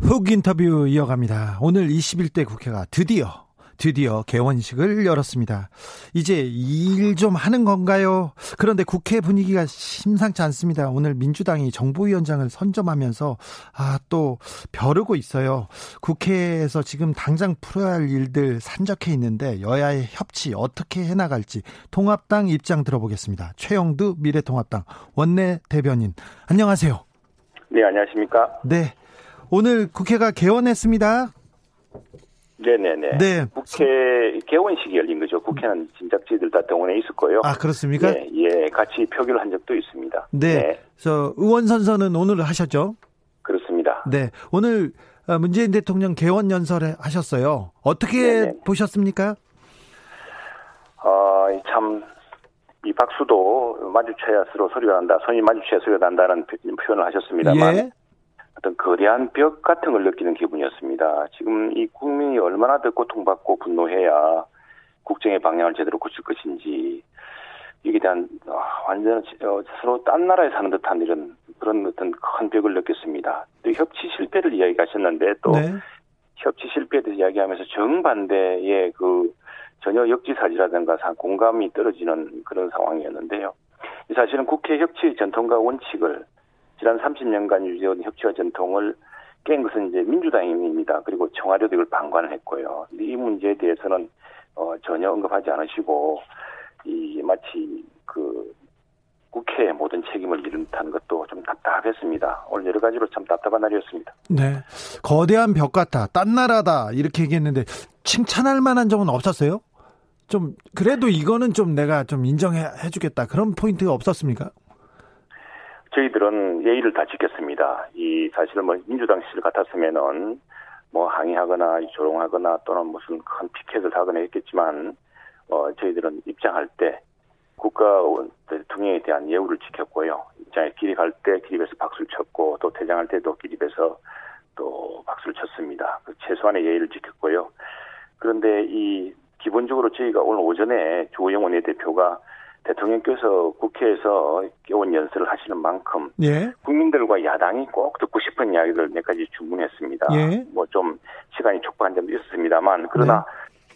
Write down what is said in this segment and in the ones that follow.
훅 인터뷰 이어갑니다. 오늘 21대 국회가 드디어 드디어 개원식을 열었습니다. 이제 일 좀 하는 건가요? 그런데 국회 분위기가 심상치 않습니다. 오늘 민주당이 정부위원장을 선점하면서 아, 또 벼르고 있어요. 국회에서 지금 당장 풀어야 할 일들 산적해 있는데 여야의 협치 어떻게 해나갈지 통합당 입장 들어보겠습니다. 최영두 미래통합당 원내 대변인 안녕하세요. 네, 안녕하십니까? 네. 오늘 국회가 개원했습니다. 네네네. 네. 국회 개원식이 열린 거죠. 국회는 진작지들 다 동원해 있었고요. 아, 그렇습니까? 예, 예, 같이 표결을 한 적도 있습니다. 네. 저 의원 선서는 오늘 하셨죠? 그렇습니다. 네. 오늘 어, 문재인 대통령 개원 연설에 하셨어요. 어떻게 네네. 보셨습니까? 어, 참, 이 박수도 마주쳐야 서로 소리가 난다, 손이 마주쳐야 소리가 난다는 표- 표현을 하셨습니다만, 예. 어떤 거대한 벽 같은 걸 느끼는 기분이었습니다. 지금 이 국민이 얼마나 더 고통받고 분노해야 국정의 방향을 제대로 고칠 것인지 이게 대한 아, 완전 어, 서로 딴 나라에 사는 듯한 이런 그런 어떤 큰 벽을 느꼈습니다. 또 협치 실패를 이야기하셨는데 또 네. 협치 실패에 대해서 이야기하면서 정반대의 그 전혀 역지사지라든가 사- 공감이 떨어지는 그런 상황이었는데요. 사실은 국회 협치 전통과 원칙을 지난 30년간 유지해온 협치와 전통을 깬 것은 이제 민주당입니다. 그리고 청와대도 이걸 방관을 했고요. 이 문제에 대해서는 어, 전혀 언급하지 않으시고 이 마치 그 국회의 모든 책임을 미룬 듯한 것도 좀 답답했습니다. 오늘 여러 가지로 참 답답한 날이었습니다. 네. 거대한 벽 같다. 딴 나라다. 이렇게 얘기했는데 칭찬할 만한 점은 없었어요? 좀 그래도 이거는 좀 내가 좀 인정해 주겠다. 그런 포인트가 없었습니까? 저희들은 예의를 다 지켰습니다. 이 사실 뭐 민주당 시절 같았으면은 뭐 항의하거나 조롱하거나 또는 무슨 큰 피켓을 하거나 했겠지만 어 저희들은 입장할 때 국가 대통령에 대한 예우를 지켰고요. 입장에 기립할 때 기립에서 박수를 쳤고 또 퇴장할 때도 기립에서 또 박수를 쳤습니다. 그 최소한의 예의를 지켰고요. 그런데 이 기본적으로 저희가 오늘 오전에 조영 원내대표가 대통령께서 국회에서 개원 연설을 하시는 만큼 예. 국민들과 야당이 꼭 듣고 싶은 이야기를 몇 가지 주문했습니다. 예. 뭐좀 시간이 촉박한 점도 있었습니다만 그러나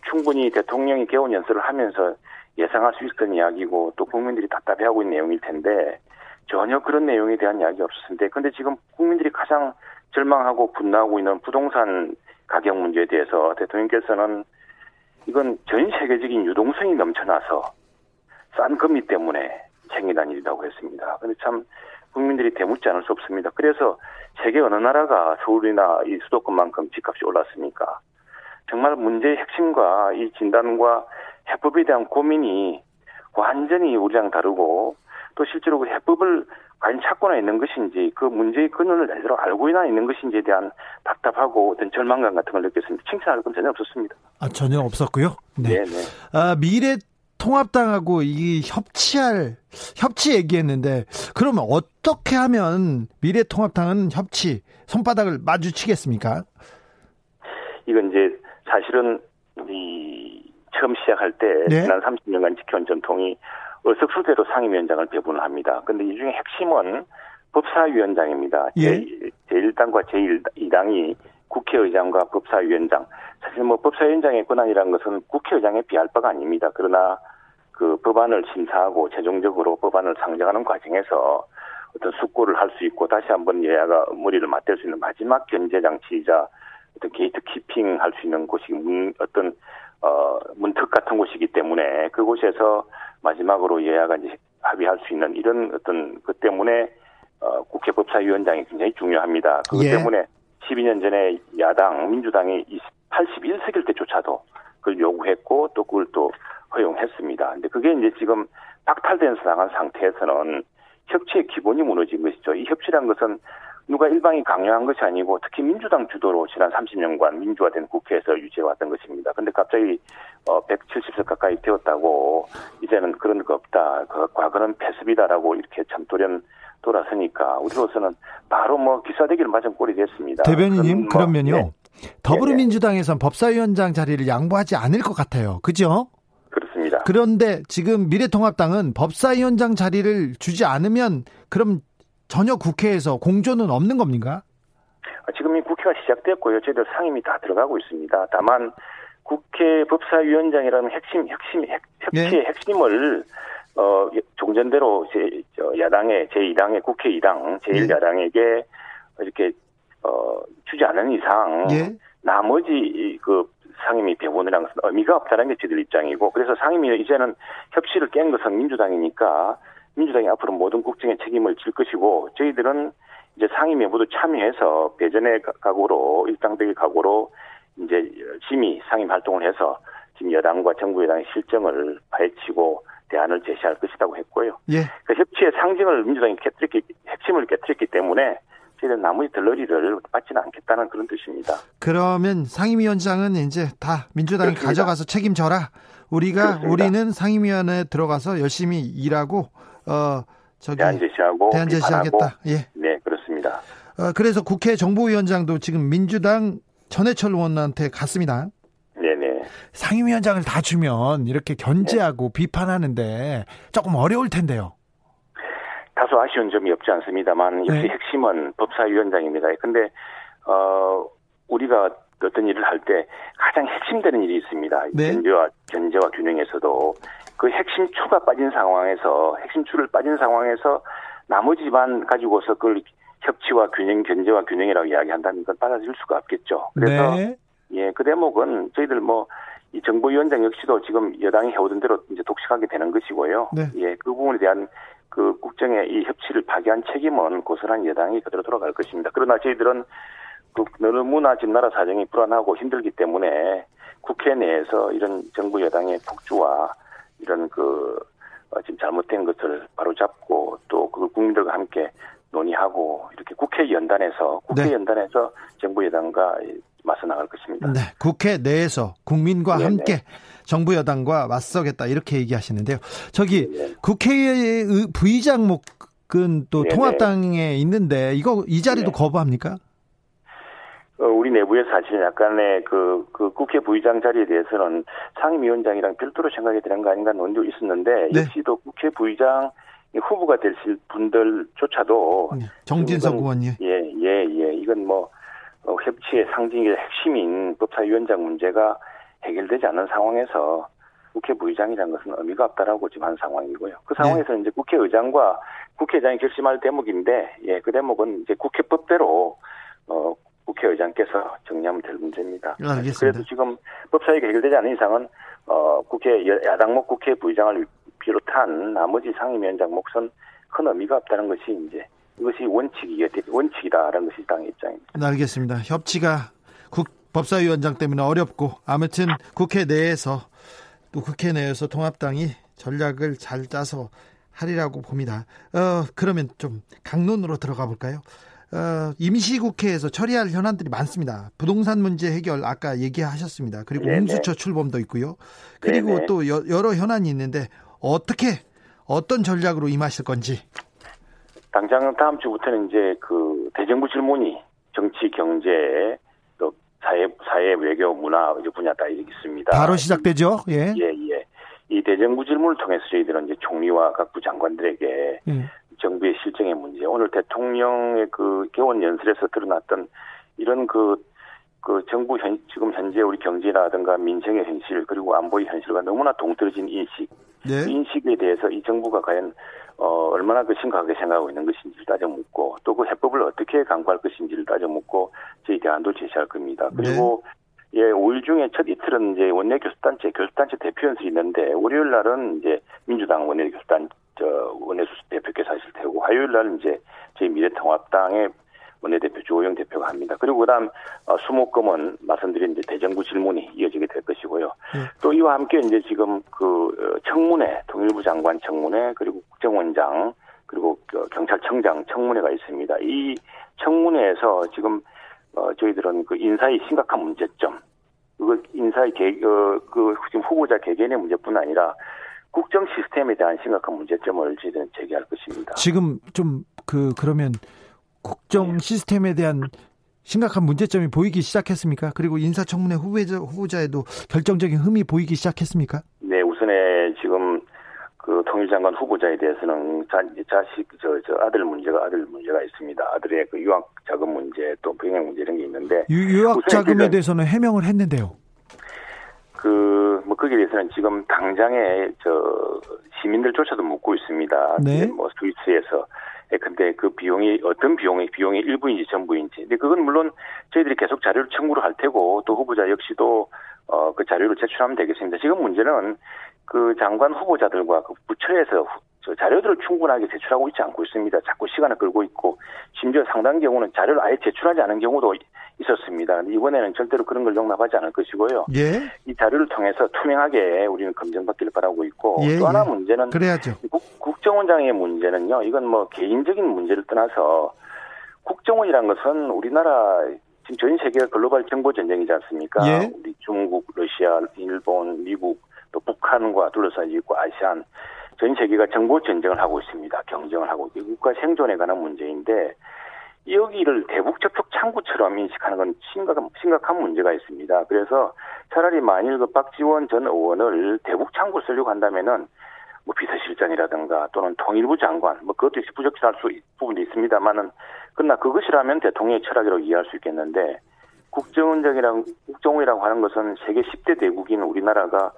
충분히 대통령이 개원 연설을 하면서 예상할 수 있었던 이야기고 또 국민들이 답답해하고 있는 내용일 텐데 전혀 그런 내용에 대한 이야기 없었는데 근데 지금 국민들이 가장 절망하고 분노하고 있는 부동산 가격 문제에 대해서 대통령께서는 이건 전 세계적인 유동성이 넘쳐나서 싼 금리 때문에 생기는 일이라고 했습니다. 근데 참 국민들이 대묻지 않을 수 없습니다. 그래서 세계 어느 나라가 서울이나 이 수도권만큼 집값이 올랐습니까? 정말 문제의 핵심과 이 진단과 해법에 대한 고민이 완전히 우리랑 다르고 또 실제로 그 해법을 과연 찾고나 있는 것인지 그 문제의 근원을 제대로 알고나 있는 것인지에 대한 답답하고 어떤 절망감 같은 걸 느꼈습니다. 칭찬할 건 전혀 없었습니다. 아, 전혀 없었고요. 네. 네, 네. 아, 미래 통합당하고 이 협치할 협치 얘기했는데 그러면 어떻게 하면 미래 통합당은 협치 손바닥을 마주치겠습니까? 이건 이제 사실은 이 처음 시작할 때 네. 지난 30년간 지켜온 전통이 어석수대로 상임위원장을 배분을 합니다. 근데 이 중에 핵심은 법사위원장입니다. 예. 제1당과 제2당이 국회의장과 법사위원장. 사실 뭐 법사위원장의 권한이라는 것은 국회의장에 비할 바가 아닙니다. 그러나 그 법안을 심사하고 최종적으로 법안을 상정하는 과정에서 어떤 숙고를 할 수 있고 다시 한번 여야가 머리를 맞댈 수 있는 마지막 견제 장치이자 어떤 gatekeeping 할 수 있는 곳이 문, 어떤 어 문턱 같은 곳이기 때문에 그곳에서 마지막으로 여야가 이제 합의할 수 있는 이런 어떤 것 때문에 어 국회 법사위원장이 굉장히 중요합니다. 그것 예. 때문에 12년 전에 야당 민주당이 81석일 때조차도 그걸 요구했고 또 그걸 또 허용했습니다. 근데 그게 이제 지금 박탈된 상한 상태에서는 협치의 기본이 무너진 것이죠. 이 협치란 것은 누가 일방이 강요한 것이 아니고 특히 민주당 주도로 지난 30년간 민주화된 국회에서 유지해왔던 것입니다. 근데 갑자기 어 170석 가까이 되었다고 이제는 그런 거 없다. 그 과거는 패습이다라고 이렇게 참 돌연 돌아서니까 우리로서는 바로 뭐 기사대기를 맞은 꼴이 됐습니다. 대변인님 뭐, 그러면요. 네. 더불어민주당에선 법사위원장 자리를 양보하지 않을 것 같아요. 그죠? 그렇습니다. 그런데 지금 미래통합당은 법사위원장 자리를 주지 않으면 그럼 전혀 국회에서 공조는 없는 겁니까? 아, 지금 이 국회가 시작됐고요. 저희들 상임이 다 들어가고 있습니다. 다만 국회 법사위원장이라는 핵심, 핵심, 핵, 협치의 네. 핵심을 어, 종전대로 제, 저, 야당의, 제2당의 국회 2당, 제1야당에게 네. 이렇게, 어, 주지 않은 이상, 네. 나머지 그 상임위 대본이랑 의미가 없다는 게 저희들 입장이고, 그래서 상임위 이제는 협치를 깬 것은 민주당이니까, 민주당이 앞으로 모든 국정에 책임을 질 것이고 저희들은 이제 상임위에 모두 참여해서 배전의 각오로 일당백의 각오로 이제 심의 상임 활동을 해서 지금 여당과 정부 여당의 실정을 파헤치고 대안을 제시할 것이라고 했고요. 예. 그 협치의 상징을 민주당이 깨뜨렸기 핵심을 깨뜨렸기 때문에 저희는 나머지 덜러리를 받지는 않겠다는 그런 뜻입니다. 그러면 상임위원장은 이제 다 민주당이 그렇습니다. 가져가서 책임져라. 우리가 그렇습니다. 우리는 상임위원회에 들어가서 열심히 일하고 어 저기 대안 제시하고 대안 제시하겠다. 예. 네, 그렇습니다. 어, 그래서 국회 정보위원장도 지금 민주당 전해철 의원한테 갔습니다. 상임위원장을 다 주면 이렇게 견제하고 네. 비판하는데 조금 어려울 텐데요. 다소 아쉬운 점이 없지 않습니다만 역시 네. 핵심은 법사위원장입니다. 근데 어 우리가 어떤 일을 할 때 가장 핵심되는 일이 있습니다. 네. 견제와 견제와 균형에서도 그 핵심 추가 빠진 상황에서 핵심 추를 빠진 상황에서 나머지만 가지고서 그걸 협치와 균형, 견제와 균형이라고 이야기한다는 건 받아들일 수가 없겠죠. 그래서 네. 예, 그 대목은 저희들 뭐 이 정보위원장 역시도 지금 여당이 해오던 대로 이제 독식하게 되는 것이고요. 네. 예, 그 부분에 대한 그 국정의 이 협치를 파괴한 책임은 고스란히 여당이 그대로 돌아갈 것입니다. 그러나 저희들은 그 너무나 지금 나라 사정이 불안하고 힘들기 때문에 국회 내에서 이런 정부 여당의 폭주와 이런 그 어, 지금 잘못된 것을 바로 잡고 또그 국민들과 함께 논의하고 이렇게 국회 연단에서 국회 네. 연단에서 정부 여당과 맞서 나갈 것입니다. 네, 국회 내에서 국민과 네네. 함께 정부 여당과 맞서겠다 이렇게 얘기하시는데요. 저기 네네. 국회의 부의장목은 또 네네. 통합당에 있는데 이거 이 자리도 네. 거부합니까? 어, 우리 내부에 사실 약간의 그, 그 국회 부의장 자리에 대해서는 상임위원장이랑 별도로 생각이 되는 거 아닌가 논의도 있었는데 네. 역시도 국회 부의장 후보가 되실 분들조차도 네. 정진석 의원님 예예예 예, 예. 이건 뭐 어, 협치의 상징의 핵심인 법사위원장 문제가 해결되지 않는 상황에서 국회 부의장이라는 것은 의미가 없다라고 지금 한 상황이고요. 그 상황에서 네. 이제 국회의장과 국회의장이 결심할 대목인데, 예, 그 대목은 이제 국회법대로 어 국회의장께서 정리하면 될 문제입니다. 알겠습니다. 그래서 지금 법사위가 해결되지 않은 이상은 어, 국회 야당목 국회 부의장을 비롯한 나머지 상임위원장 몫은 큰 의미가 없다는 것이 이제 이것이 원칙이 원칙이다라는 것이 당의 입장입니다. 네, 알겠습니다. 협치가 국 법사위원장 때문에 어렵고 아무튼 국회 내에서 또 국회 내에서 통합당이 전략을 잘 짜서 하리라고 봅니다. 어, 그러면 좀 강론으로 들어가 볼까요? 어, 임시국회에서 처리할 현안들이 많습니다. 부동산 문제 해결 아까 얘기하셨습니다. 그리고 네네. 공수처 출범도 있고요. 그리고 네네. 또 여, 러 현안이 있는데 어떻게 어떤 전략으로 임하실 건지. 당장 다음 주부터는 이제 그 대정부 질문이 정치, 경제, 또 사회, 사회 외교, 문화 분야 다 있습니다. 바로 시작되죠. 예. 예, 예. 이 대정부 질문을 통해서 저희들은 이제 총리와 각부 장관들에게 예. 정부의 실정의 문제, 오늘 대통령의 그 개원 연설에서 드러났던 이런 그, 그 정부 현, 지금 현재 우리 경제라든가 민생의 현실 그리고 안보의 현실과 너무나 동떨어진 인식, 네. 그 인식에 대해서 이 정부가 과연 어, 얼마나 그 심각하게 생각하고 있는 것인지를 따져 묻고 또 그 해법을 어떻게 강구할 것인지를 따져 묻고 저희 대안도 제시할 겁니다. 그리고 네. 예, 5일 중에 첫 이틀은 이제 원내 교수단체, 교수단체 대표 연설이 있는데, 월요일 날은 이제 민주당 원내 교수단, 저, 원내수 대표께서 하실 테고, 화요일 날은 이제 저희 미래통합당의 원내대표 주호영 대표가 합니다. 그리고 그다음 어, 수목금은 말씀드린 이제 대정부 질문이 이어지게 될 것이고요. 네. 또 이와 함께 이제 지금 그 어, 청문회 통일부 장관 청문회 그리고 국정원장 그리고 경찰청장 청문회가 있습니다. 이 청문회에서 지금 어, 저희들은 그 인사의 심각한 문제점, 그 인사의 개, 어, 그 지금 후보자 개개인의 문제뿐 아니라 국정 시스템에 대한 심각한 문제점을 저희들은 제기할 것입니다. 지금 좀 그 그러면 국정 네. 시스템에 대한 심각한 문제점이 보이기 시작했습니까? 그리고 인사청문회 후보자, 후보자에도 결정적인 흠이 보이기 시작했습니까? 네, 우선에 지금 그 통일장관 후보자에 대해서는 자, 자식 저, 저 아들 문제가 아들 문제가 있습니다. 아들의 그 유학 자금 문제 또 병역 문제 이런 게 있는데 유, 학 자금에 대해서는 해명을 했는데요. 그 뭐 거기에 대해서는 지금 당장에 저 시민들조차도 묻고 있습니다. 네. 뭐 스위스에서 예, 근데 그 비용이 어떤 비용이 비용이 일부인지 전부인지. 근데 그건 물론 저희들이 계속 자료를 청구를 할 테고 또 후보자 역시도 어 그 자료를 제출하면 되겠습니다. 지금 문제는 그 장관 후보자들과 그 부처에서 저 자료들을 충분하게 제출하고 있지 않고 있습니다. 자꾸 시간을 끌고 있고 심지어 상당 경우는 자료를 아예 제출하지 않은 경우도 있었습니다. 이번에는 절대로 그런 걸 용납하지 않을 것이고요. 예. 이 자료를 통해서 투명하게 우리는 검증받기를 바라고 있고 예, 또 하나 예. 문제는 그래야죠. 국, 국정원장의 문제는요. 이건 뭐 개인적인 문제를 떠나서 국정원이란 것은 우리나라 지금 전 세계가 글로벌 정보 전쟁이지 않습니까? 예. 우리 중국, 러시아, 일본, 미국 또 북한과 둘러싸여 있고 아시안 전 세계가 정보 전쟁을 하고 있습니다. 경쟁을 하고 국가 생존에 관한 문제인데 여기를 대북 접촉 창구처럼 인식하는 건 심각한, 심각한 문제가 있습니다. 그래서 차라리 만일 그 박지원 전 의원을 대북 창구 쓰려고 한다면은 뭐 비서실장이라든가 또는 통일부 장관 뭐 그것도 부적절할 수 부분도 있습니다만은 그러나 그것이라면 대통령의 철학이라고 이해할 수 있겠는데 국정원장이랑 국정원이라고 하는 것은 세계 10대 대국인 우리나라가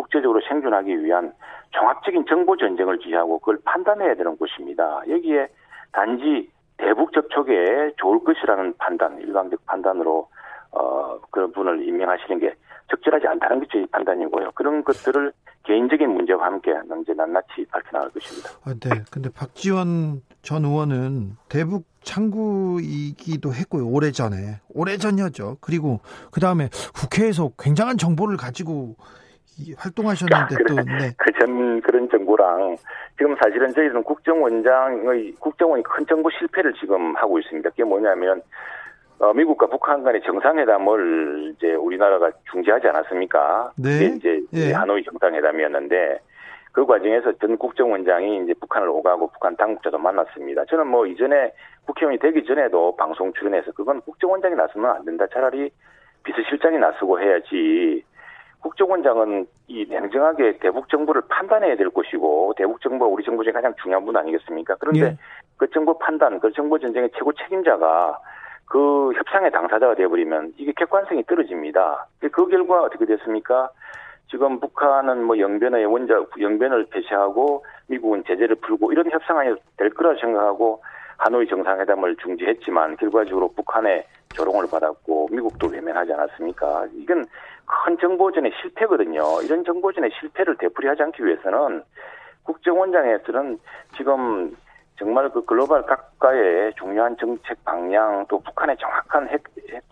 국제적으로 생존하기 위한 종합적인 정보 전쟁을 지휘하고 그걸 판단해야 되는 곳입니다. 여기에 단지 대북 접촉에 좋을 것이라는 판단, 일방적 판단으로 어, 그 분을 임명하시는 게 적절하지 않다는 게 저희 판단이고요. 그런 것들을 개인적인 문제와 함께 이제 낱낱이 밝혀나갈 것입니다. 아, 네. 근데 박지원 전 의원은 대북 창구이기도 했고요. 오래전에. 오래전이었죠. 그리고 그 다음에 국회에서 굉장한 정보를 가지고 활동하셨는데 또 네. 그전 그런 정보랑 지금 사실은 저희들은 국정원장의 국정원이 큰 정보 실패를 지금 하고 있습니다. 그게 뭐냐면 어, 미국과 북한 간의 정상회담을 이제 우리나라가 중지하지 않았습니까? 네. 이제 예. 하노이 정상회담이었는데 그 과정에서 전 국정원장이 이제 북한을 오가고 북한 당국자도 만났습니다. 저는 뭐 이전에 국회의원이 되기 전에도 방송 출연해서 그건 국정원장이 나서면 안 된다. 차라리 비서실장이 나서고 해야지 국정원장은 이 냉정하게 대북 정보를 판단해야 될 것이고 대북 정보가 우리 정부 중에 가장 중요한 분 아니겠습니까? 그런데 예. 그 정보 판단, 그 정보 전쟁의 최고 책임자가 그 협상의 당사자가 되어버리면 이게 객관성이 떨어집니다. 그 결과 어떻게 됐습니까? 지금 북한은 뭐 영변의 원자 영변을 폐쇄하고 미국은 제재를 풀고 이런 협상이 될 거라 생각하고 하노이 정상회담을 중지했지만 결과적으로 북한의 조롱을 받았고 미국도 외면하지 않았습니까? 이건 큰 정보전의 실패거든요. 이런 정보전의 실패를 되풀이하지 않기 위해서는 국정원장에서는 지금 정말 그 글로벌 각가의 중요한 정책 방향 또 북한의 정확한 핵, 핵,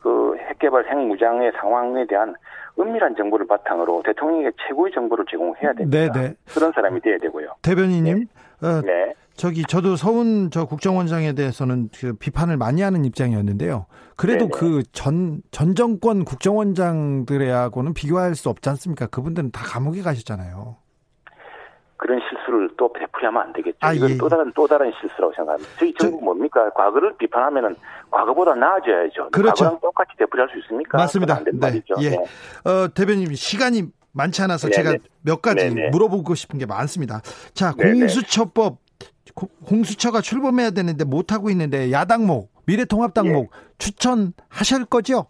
그 핵개발 핵무장의 상황에 대한 은밀한 정보를 바탕으로 대통령에게 최고의 정보를 제공해야 됩니다. 네네. 그런 사람이 돼야 되고요. 대변인님, 어, 네. 저기 저도 서훈 저 국정원장에 대해서는 그 비판을 많이 하는 입장이었는데요. 그래도. 그 전 전 정권 국정원장들하고는 비교할 수 없지 않습니까? 그분들은 다 감옥에 가셨잖아요. 그런 실수를 또 되풀이하면 안 되겠죠. 아, 이건 예. 또 다른 또 다른 실수라고 생각합니다. 저희 저- 정부 뭡니까? 과거를 비판하면은 과거보다 나아져야죠. 그렇죠. 과거랑 똑같이 되풀이할 수 있습니까? 맞습니다. 네. 말이죠. 예. 네. 어, 대변인 시간이 많지 않아서 네네. 제가 몇 가지 네네. 물어보고 싶은 게 많습니다. 자, 네네. 공수처법 고- 공수처가 출범해야 되는데 못 하고 있는데 야당목, 미래통합당목 예. 추천하실 거죠?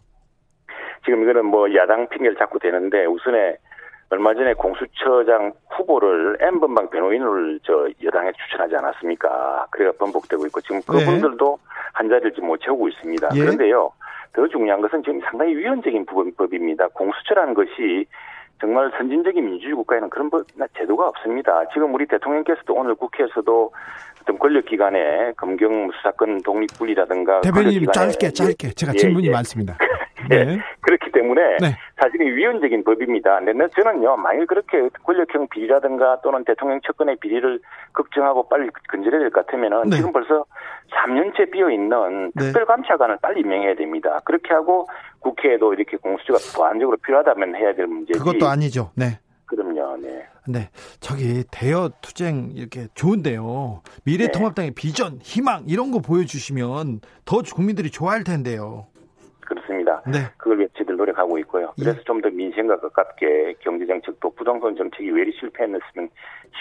지금 이거는 뭐 야당 핑계를 잡고 되는데 우선에 얼마 전에 공수처장 후보를 N번방 변호인을 저 여당에 추천하지 않았습니까? 그래가 번복되고 있고 지금 그분들도 한 자리를 지금 못 채우고 있습니다. 예. 그런데요, 더 중요한 것은 지금 상당히 위헌적인 부- 법입니다. 공수처라는 것이 정말 선진적인 민주주의 국가에는 그런 법, 제도가 없습니다. 지금 우리 대통령께서도 오늘 국회에서도 어떤 권력기관의 검경 수사권 독립분리라든가 대변인 짧게 짧게 제가 예, 질문이 예. 많습니다. 예, 네. 그렇게 그렇기 때문에 네. 사실은 위헌적인 법입니다. 근데 저는요, 만일 그렇게 권력형 비리라든가 또는 대통령 측근의 비리를 걱정하고 빨리 근절해야 될 것 같으면은 네. 지금 벌써 3년째 비어 있는 네. 특별감찰관을 빨리 임명해야 됩니다. 그렇게 하고 국회에도 이렇게 공수처가 보완적으로 필요하다면 해야 될 문제지. 그것도 아니죠. 네. 그럼요, 네. 네, 저기 대여 투쟁 이렇게 좋은데요. 미래통합당의 비전, 희망 이런 거 보여주시면 더 국민들이 좋아할 텐데요. 그렇습니다. 네, 그걸 위해 저희들 노력하고 있고요. 그래서 예. 좀더 민생과 가깝게 경제정책도 부동산 정책이 왜 이리 실패했으면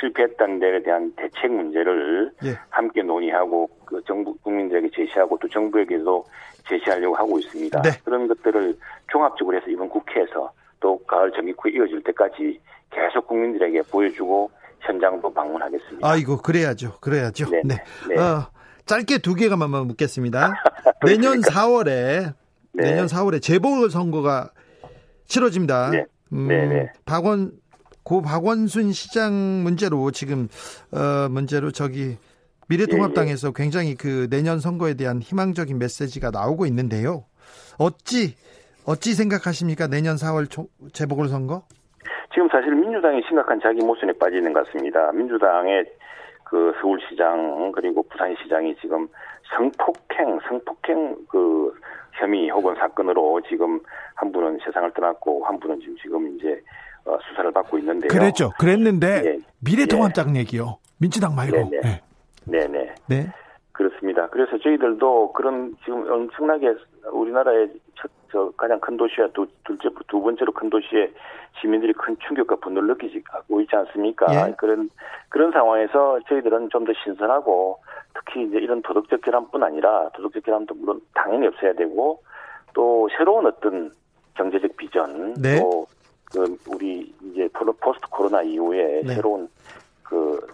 실패했다는 데에 대한 대책 문제를 예. 함께 논의하고 그 정부 국민들에게 제시하고 또 정부에게도 제시하려고 하고 있습니다. 네. 그런 것들을 종합적으로 해서 이번 국회에서 또 가을 정기국회 이어질 때까지 계속 국민들에게 보여주고 현장도 방문하겠습니다. 아이고 그래야죠, 그래야죠. 네, 네, 네. 어, 짧게 두 개만 묻겠습니다. 내년 4월에 네. 내년 4월에 재보궐 선거가 치러집니다. 네. 음, 네, 네. 박원 고 박원순 시장 문제로 지금 어 문제로 저기 미래통합당에서 굉장히 그 내년 선거에 대한 희망적인 메시지가 나오고 있는데요. 어찌 어찌 생각하십니까? 내년 4월 초, 재보궐 선거? 지금 사실 민주당이 심각한 자기 모순에 빠지는 것 같습니다. 민주당의 그 서울시장 그리고 부산시장이 지금 성폭행, 성폭행 그 혐의 혹은 사건으로 지금 한 분은 세상을 떠났고 한 분은 지금 지금 이제 어, 수사를 받고 있는데요. 그랬죠. 그랬는데 예. 미래통합당 얘기요. 민주당 말고. 네, 네. 네, 네. 네. 그렇습니다. 그래서 저희들도 그런 지금 엄청나게 우리나라의 첫, 저 가장 큰 도시와 두, 둘째, 두 번째로 큰 도시의 시민들이 큰 충격과 분노를 느끼고 있지 않습니까? 예. 그런, 그런 상황에서 저희들은 좀 더 신선하고 특히 이제 이런 도덕적 결함뿐 아니라 도덕적 결함도 물론 당연히 없어야 되고 또 새로운 어떤 경제적 비전 네. 또 그 우리 이제 포- 포스트 코로나 이후에 네. 새로운 그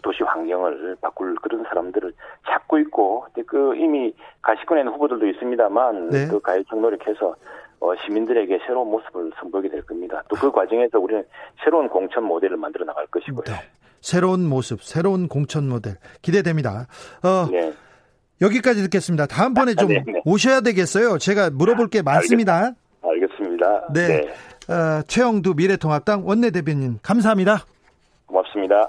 도시 환경을 바꿀 그런 사람들을 찾고 있고 그 이미 가시권에 있는 후보들도 있습니다만 네. 그 가요적 노력해서 어, 시민들에게 새로운 모습을 선보이게 될 겁니다. 또 그 과정에서 우리는 새로운 공천 모델을 만들어 나갈 것이고요. 네. 새로운 모습, 새로운 공천 모델 기대됩니다. 어, 네. 여기까지 듣겠습니다. 다음번에 좀 네, 네. 오셔야 되겠어요. 제가 물어볼 게 많습니다. 알겠 습니다. 네. 어, 최영두 미래통합당 원내대변인 감사합니다. 고맙습니다.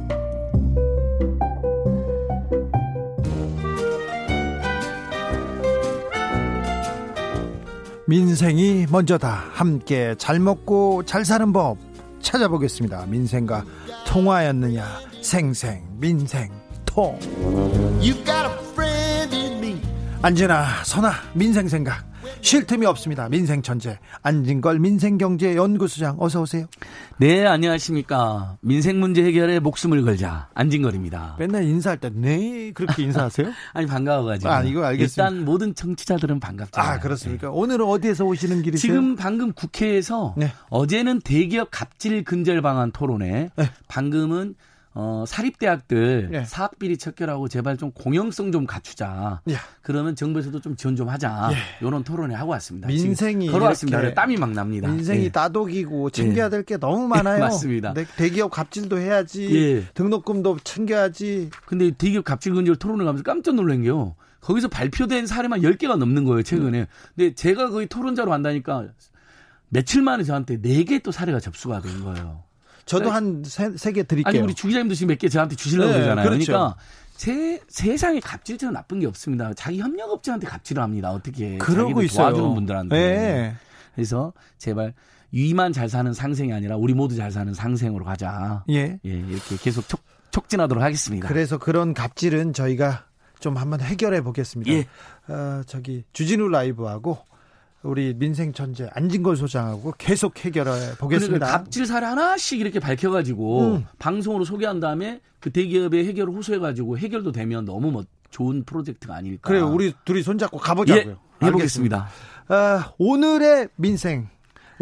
민생이 먼저다. 함께 잘 먹고 잘 사는 법 찾아보겠습니다. 민생과 통화였느냐? 생생 민생 통. You got a friend in me. 안진아, 선아, 민생 생각. 쉴 틈이 없습니다. 민생 천재. 안진걸 민생경제연구소장 어서 오세요. 네, 안녕하십니까. 민생 문제 해결에 목숨을 걸자. 안진걸입니다. 맨날 인사할 때 네 그렇게 인사하세요? 아니, 반가워가지고. 아, 이거 알겠습니다. 일단 모든 청취자들은 반갑잖아요. 아 그렇습니까? 오늘은 어디에서 오시는 길이세요? 지금 방금 국회에서 네. 어제는 대기업 갑질 근절 방안 토론회, 네. 방금은 어, 사립대학들 네. 사학비리 척결하고 제발 좀 공영성 좀 갖추자. 예. 그러면 정부에서도 좀 지원 좀 하자. 이런 토론회 하고 왔습니다. 민생이 걸어왔습니다. 땀이 막 납니다. 민생이 예. 따독이고 챙겨야 예. 될게 너무 많아요. 맞습니다. 네, 대기업 갑질도 해야지. 예. 등록금도 챙겨야지. 근데 대기업 갑질 근절 토론을 가면서 깜짝 놀란 게요. 거기서 발표된 사례만 10개가 넘는 거예요, 최근에. 근데 제가 거기 토론자로 한다니까 며칠 만에 저한테 4개 또 사례가 접수가 된 거예요. 저도 네. 한세 개 드릴게요. 아니, 우리 주 기자님도 지금 몇 개 저한테 주시려고 네, 그러잖아요. 그렇죠. 그러니까 세, 세상에 갑질처럼 나쁜 게 없습니다. 자기 협력업체한테 갑질을 합니다. 어떻게. 그러고 있어요. 도와주는 분들한테. 네. 그래서 제발 위만 잘 사는 상생이 아니라 우리 모두 잘 사는 상생으로 가자. 예. 예, 이렇게 계속 촉, 촉진하도록 하겠습니다. 그래서 그런 갑질은 저희가 좀 한번 해결해 보겠습니다. 예. 어, 저기 주진우 라이브하고 우리 민생 천재 안진걸 소장하고 계속 해결해 그러니까 보겠습니다. 갑질 사례 하나씩 이렇게 밝혀가지고 음. 방송으로 소개한 다음에 그 대기업의 해결을 호소해가지고 해결도 되면 너무 뭐 좋은 프로젝트가 아닐까. 그래요. 우리 둘이 손잡고 가보자고요. 예, 해보겠습니다. 아, 오늘의 민생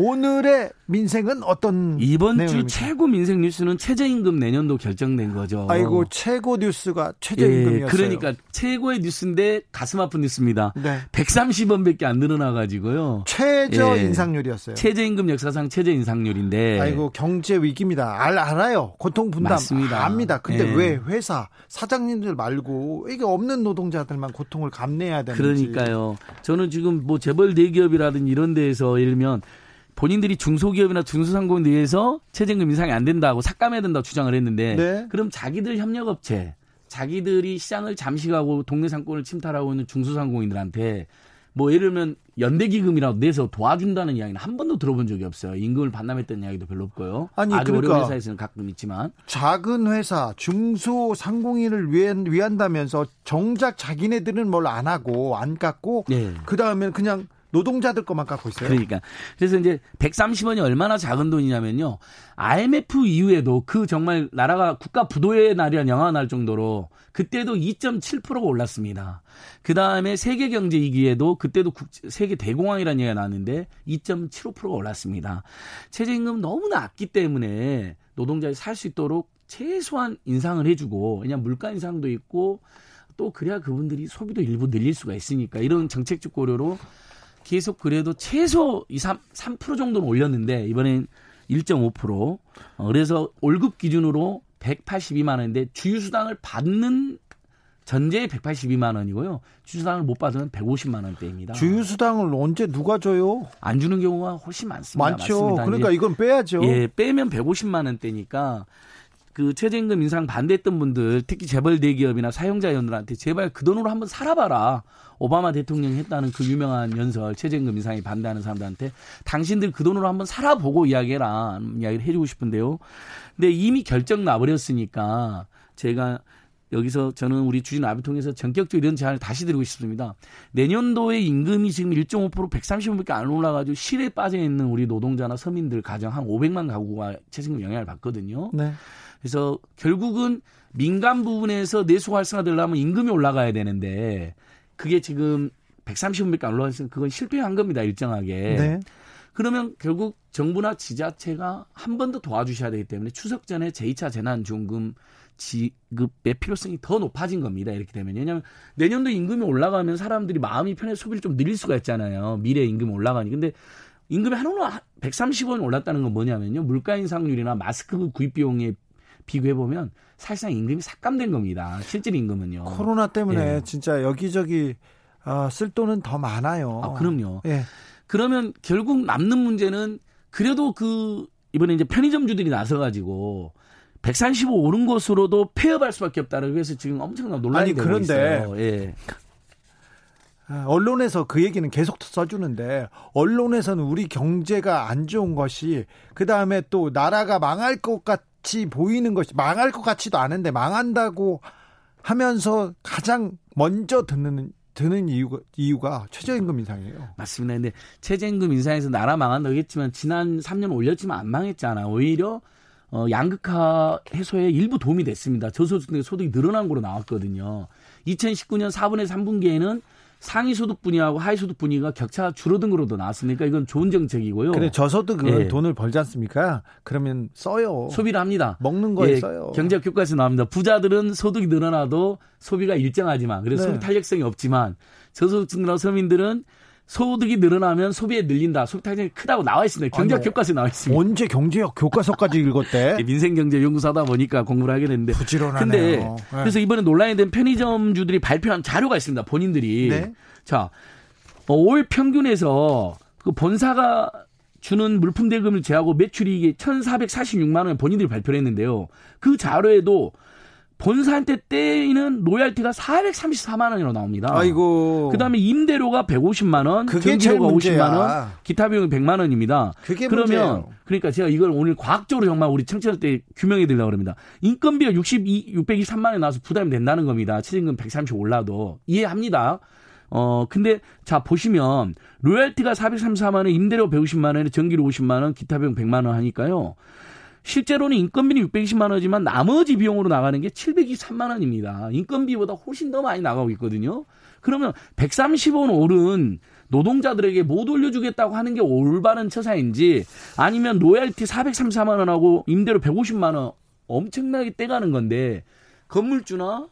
오늘의 민생은 어떤 이번 주 내용입니까? 최고 민생 뉴스는 최저임금 내년도 결정된 거죠. 아이고 최고 뉴스가 최저임금이었어요. 예, 그러니까 최고의 뉴스인데 가슴 아픈 뉴스입니다. 네. 130원밖에 안 늘어나 가지고요. 최저 예. 인상률이었어요. 최저임금 역사상 최저 인상률인데 아이고 경제 위기입니다. 알 알아요. 고통 분담 맞습니다. 압니다. 근데 예. 왜 회사 사장님들 말고 이게 없는 노동자들만 고통을 감내해야 되는지. 그러니까요. 저는 지금 뭐 재벌 대기업이라든지 이런 데에서 예를 들면 본인들이 중소기업이나 중소상공인 내에서 최저임금 인상이 안 된다고 삭감해야 된다고 주장을 했는데 네. 그럼 자기들 협력업체 자기들이 시장을 잠식하고 동네 상권을 침탈하고 있는 중소상공인들한테 뭐 예를 들면 연대기금이라도 내서 도와준다는 이야기는 한 번도 들어본 적이 없어요. 임금을 반납했다는 이야기도 별로 없고요. 아니, 아주 그러니까 어려운 회사에서는 가끔 있지만 작은 회사 중소 상공인을 위한, 위한다면서 정작 자기네들은 뭘 안 하고 안 깎고 네. 그 다음에 그냥 노동자들 것만 깎고 있어요. 그러니까 그래서 이제 130원이 얼마나 작은 돈이냐면요. IMF 이후에도 그 정말 나라가 국가 부도의 날이란 영화 날 정도로 그때도 2.7%가 올랐습니다. 그 다음에 세계 경제 위기에도 그때도 국- 세계 대공황이라는 얘기가 나왔는데 2.75%가 올랐습니다. 최저임금 너무나 낮기 때문에 노동자들이 살 수 있도록 최소한 인상을 해주고 면 물가 인상도 있고 또 그래야 그분들이 소비도 일부 늘릴 수가 있으니까 이런 정책적 고려로 계속 그래도 최소 2, 3, 3% 정도는 올렸는데 이번엔 1.5%. 어, 그래서 월급 기준으로 182만 원인데 주유수당을 받는 전제에 182만 원이고요. 주유수당을 못 받으면 150만 원대입니다. 주유수당을 언제 누가 줘요? 안 주는 경우가 훨씬 많습니다. 많죠. 맞습니다. 그러니까 이건 빼야죠. 예, 빼면 150만 원대니까 그 최저임금 인상 반대했던 분들, 특히 재벌 대기업이나 사용자 연들한테 제발 그 돈으로 한번 살아봐라. 오바마 대통령이 했다는 그 유명한 연설, 최저임금 인상에 반대하는 사람들한테 당신들 그 돈으로 한번 살아보고 이야기해라. 이야기를 해주고 싶은데요. 근데 이미 결정 나버렸으니까 제가 여기서 저는 우리 주진 아비 통해서 전격적으로 이런 제안을 다시 드리고 싶습니다. 내년도에 임금이 지금 1.5% 130원밖에 안 올라가지고 실에 빠져 있는 우리 노동자나 서민들 가정 한 500만 가구가 최저임금 영향을 받거든요. 네. 그래서 결국은 민간 부분에서 내수 활성화되려면 임금이 올라가야 되는데 그게 지금 130원밖에 안 올라가서 그건 실패한 겁니다 일정하게. 네. 그러면 결국 정부나 지자체가 한 번 더 도와주셔야 되기 때문에 추석 전에 제2차 재난지원금 지급의 필요성이 더 높아진 겁니다. 이렇게 되면. 왜냐하면 내년도 임금이 올라가면 사람들이 마음이 편해서 소비를 좀 늘릴 수가 있잖아요. 미래 임금이 올라가니. 근데 임금이 한올로 130원 올랐다는 건 뭐냐면요. 물가 인상률이나 마스크 구입 비용에 비교해 보면 사실상 임금이 삭감된 겁니다. 실질 임금은요. 코로나 때문에 예. 진짜 여기저기 아, 쓸 돈은 더 많아요. 아, 그럼요. 예. 그러면 결국 남는 문제는 그래도 그 이번에 이제 편의점주들이 나서가지고 135 오른 것으로도 폐업할 수밖에 없다라고 해서 지금 엄청난 논란이 아니, 되고 그런데 있어요. 예. 아, 언론에서 그 얘기는 계속 써주는데 언론에서는 우리 경제가 안 좋은 것이 그 다음에 또 나라가 망할 것 같 이 보이는 것이 망할 것 같지도 않은데 망한다고 하면서 가장 먼저 듣는 드는 이유가 이유가 최저임금 인상이에요. 맞습니다. 근데 최저임금 인상에서 나라 망한다고 했지만 지난 3년 올렸지만 안 망했잖아. 오히려 어, 양극화 해소에 일부 도움이 됐습니다. 저소득층의 소득이 늘어난 거로 나왔거든요. 2019년 4분의 3분기에는 상위 소득 분위하고 하위 소득 분위가 격차가 줄어든 거로도 나왔으니까 이건 좋은 정책이고요. 그래 저소득은 예. 돈을 벌지 않습니까? 그러면 써요. 소비를 합니다. 먹는 거에 예, 써요. 경제학 교과에서 나옵니다. 부자들은 소득이 늘어나도 소비가 일정하지만 그래서 네. 소비 탄력성이 없지만 저소득층이나 서민들은 소득이 늘어나면 소비에 늘린다. 소비 탄력성이 크다고 나와 있습니다. 경제학 교과서에 나와 있습니다. 언제 경제학 교과서까지 읽었대? 예, 민생경제연구사다 보니까 공부를 하게 됐는데. 부지런하네요. 근데 네. 그래서 이번에 논란이 된 편의점주들이 발표한 자료가 있습니다. 본인들이. 네. 자, 어, 월 평균에서 그 본사가 주는 물품 대금을 제하고 매출이 이게 1,446만 원 본인들이 발표를 했는데요. 그 자료에도 본사한테 떼이는 로얄티가 434만 원이나 나옵니다. 아이고. 그다음에 임대료가 150만 원, 그게 제일 전기료가 50만 문제야. 원, 기타 비용이 100만 원입니다. 그게 그러면 문제예요. 그러니까 제가 이걸 오늘 과학적으로 정말 우리 청취자들 규명해 드리려고 합니다. 인건비가 62 623만 원이 나와서 부담이 된다는 겁니다. 최저임금 130 올라도 이해합니다. 어 근데 자 보시면 로열티가 434만 원, 임대료 150만 원에 전기료 50만 원, 기타 비용 100만 원 하니까요. 실제로는 인건비는 620만 원이지만 나머지 비용으로 나가는 게 723만 원입니다. 인건비보다 훨씬 더 많이 나가고 있거든요. 그러면 130원 오른 노동자들에게 못 올려주겠다고 하는 게 올바른 처사인지 아니면 로얄티 434만 원하고 임대료 150만 원 엄청나게 떼가는 건데 건물주나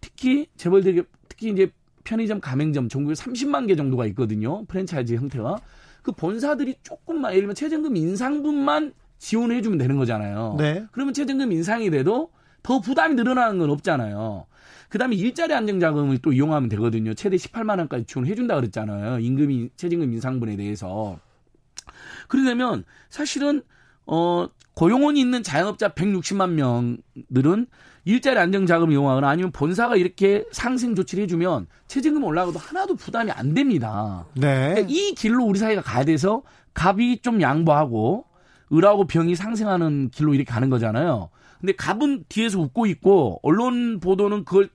특히 재벌 되게 특히 이제 편의점 가맹점 전국에 30만 개 정도가 있거든요. 프랜차이즈 형태가. 그 본사들이 조금만 예를 들면 최저임금 인상분만 지원해 주면 되는 거잖아요. 네. 그러면 최저임금 인상이 돼도 더 부담이 늘어나는 건 없잖아요. 그다음에 일자리 안정 자금을 또 이용하면 되거든요. 최대 18만 원까지 지원해 준다 그랬잖아요. 임금이 최저임금 인상분에 대해서. 그러려면 사실은 어 고용원이 있는 자영업자 160만 명들은 일자리 안정 자금을 이용하거나 아니면 본사가 이렇게 상생 조치를 해주면 최저임금 올라가도 하나도 부담이 안 됩니다. 네. 그러니까 이 길로 우리 사회가 가야 돼서 갑이 좀 양보하고 을하고 병이 상승하는 길로 이렇게 가는 거잖아요. 근데 갑은 뒤에서 웃고 있고 언론 보도는 그걸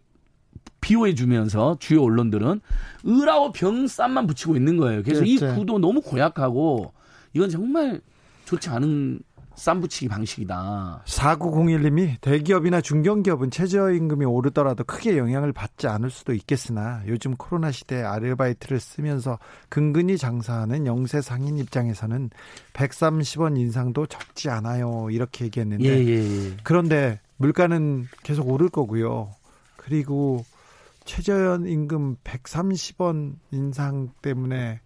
비호해 주면서 주요 언론들은 을하고 병 쌈만 붙이고 있는 거예요. 그래서 이 그렇죠. 구도 너무 고약하고 이건 정말 좋지 않은 쌈 붙이기 방식이다. 4901님이 대기업이나 중견기업은 최저임금이 오르더라도 크게 영향을 받지 않을 수도 있겠으나 요즘 코로나 시대에 아르바이트를 쓰면서 근근히 장사하는 영세 상인 입장에서는 130원 인상도 적지 않아요. 이렇게 얘기했는데 예, 예, 예. 그런데 물가는 계속 오를 거고요. 그리고 최저임금 130원 인상 때문에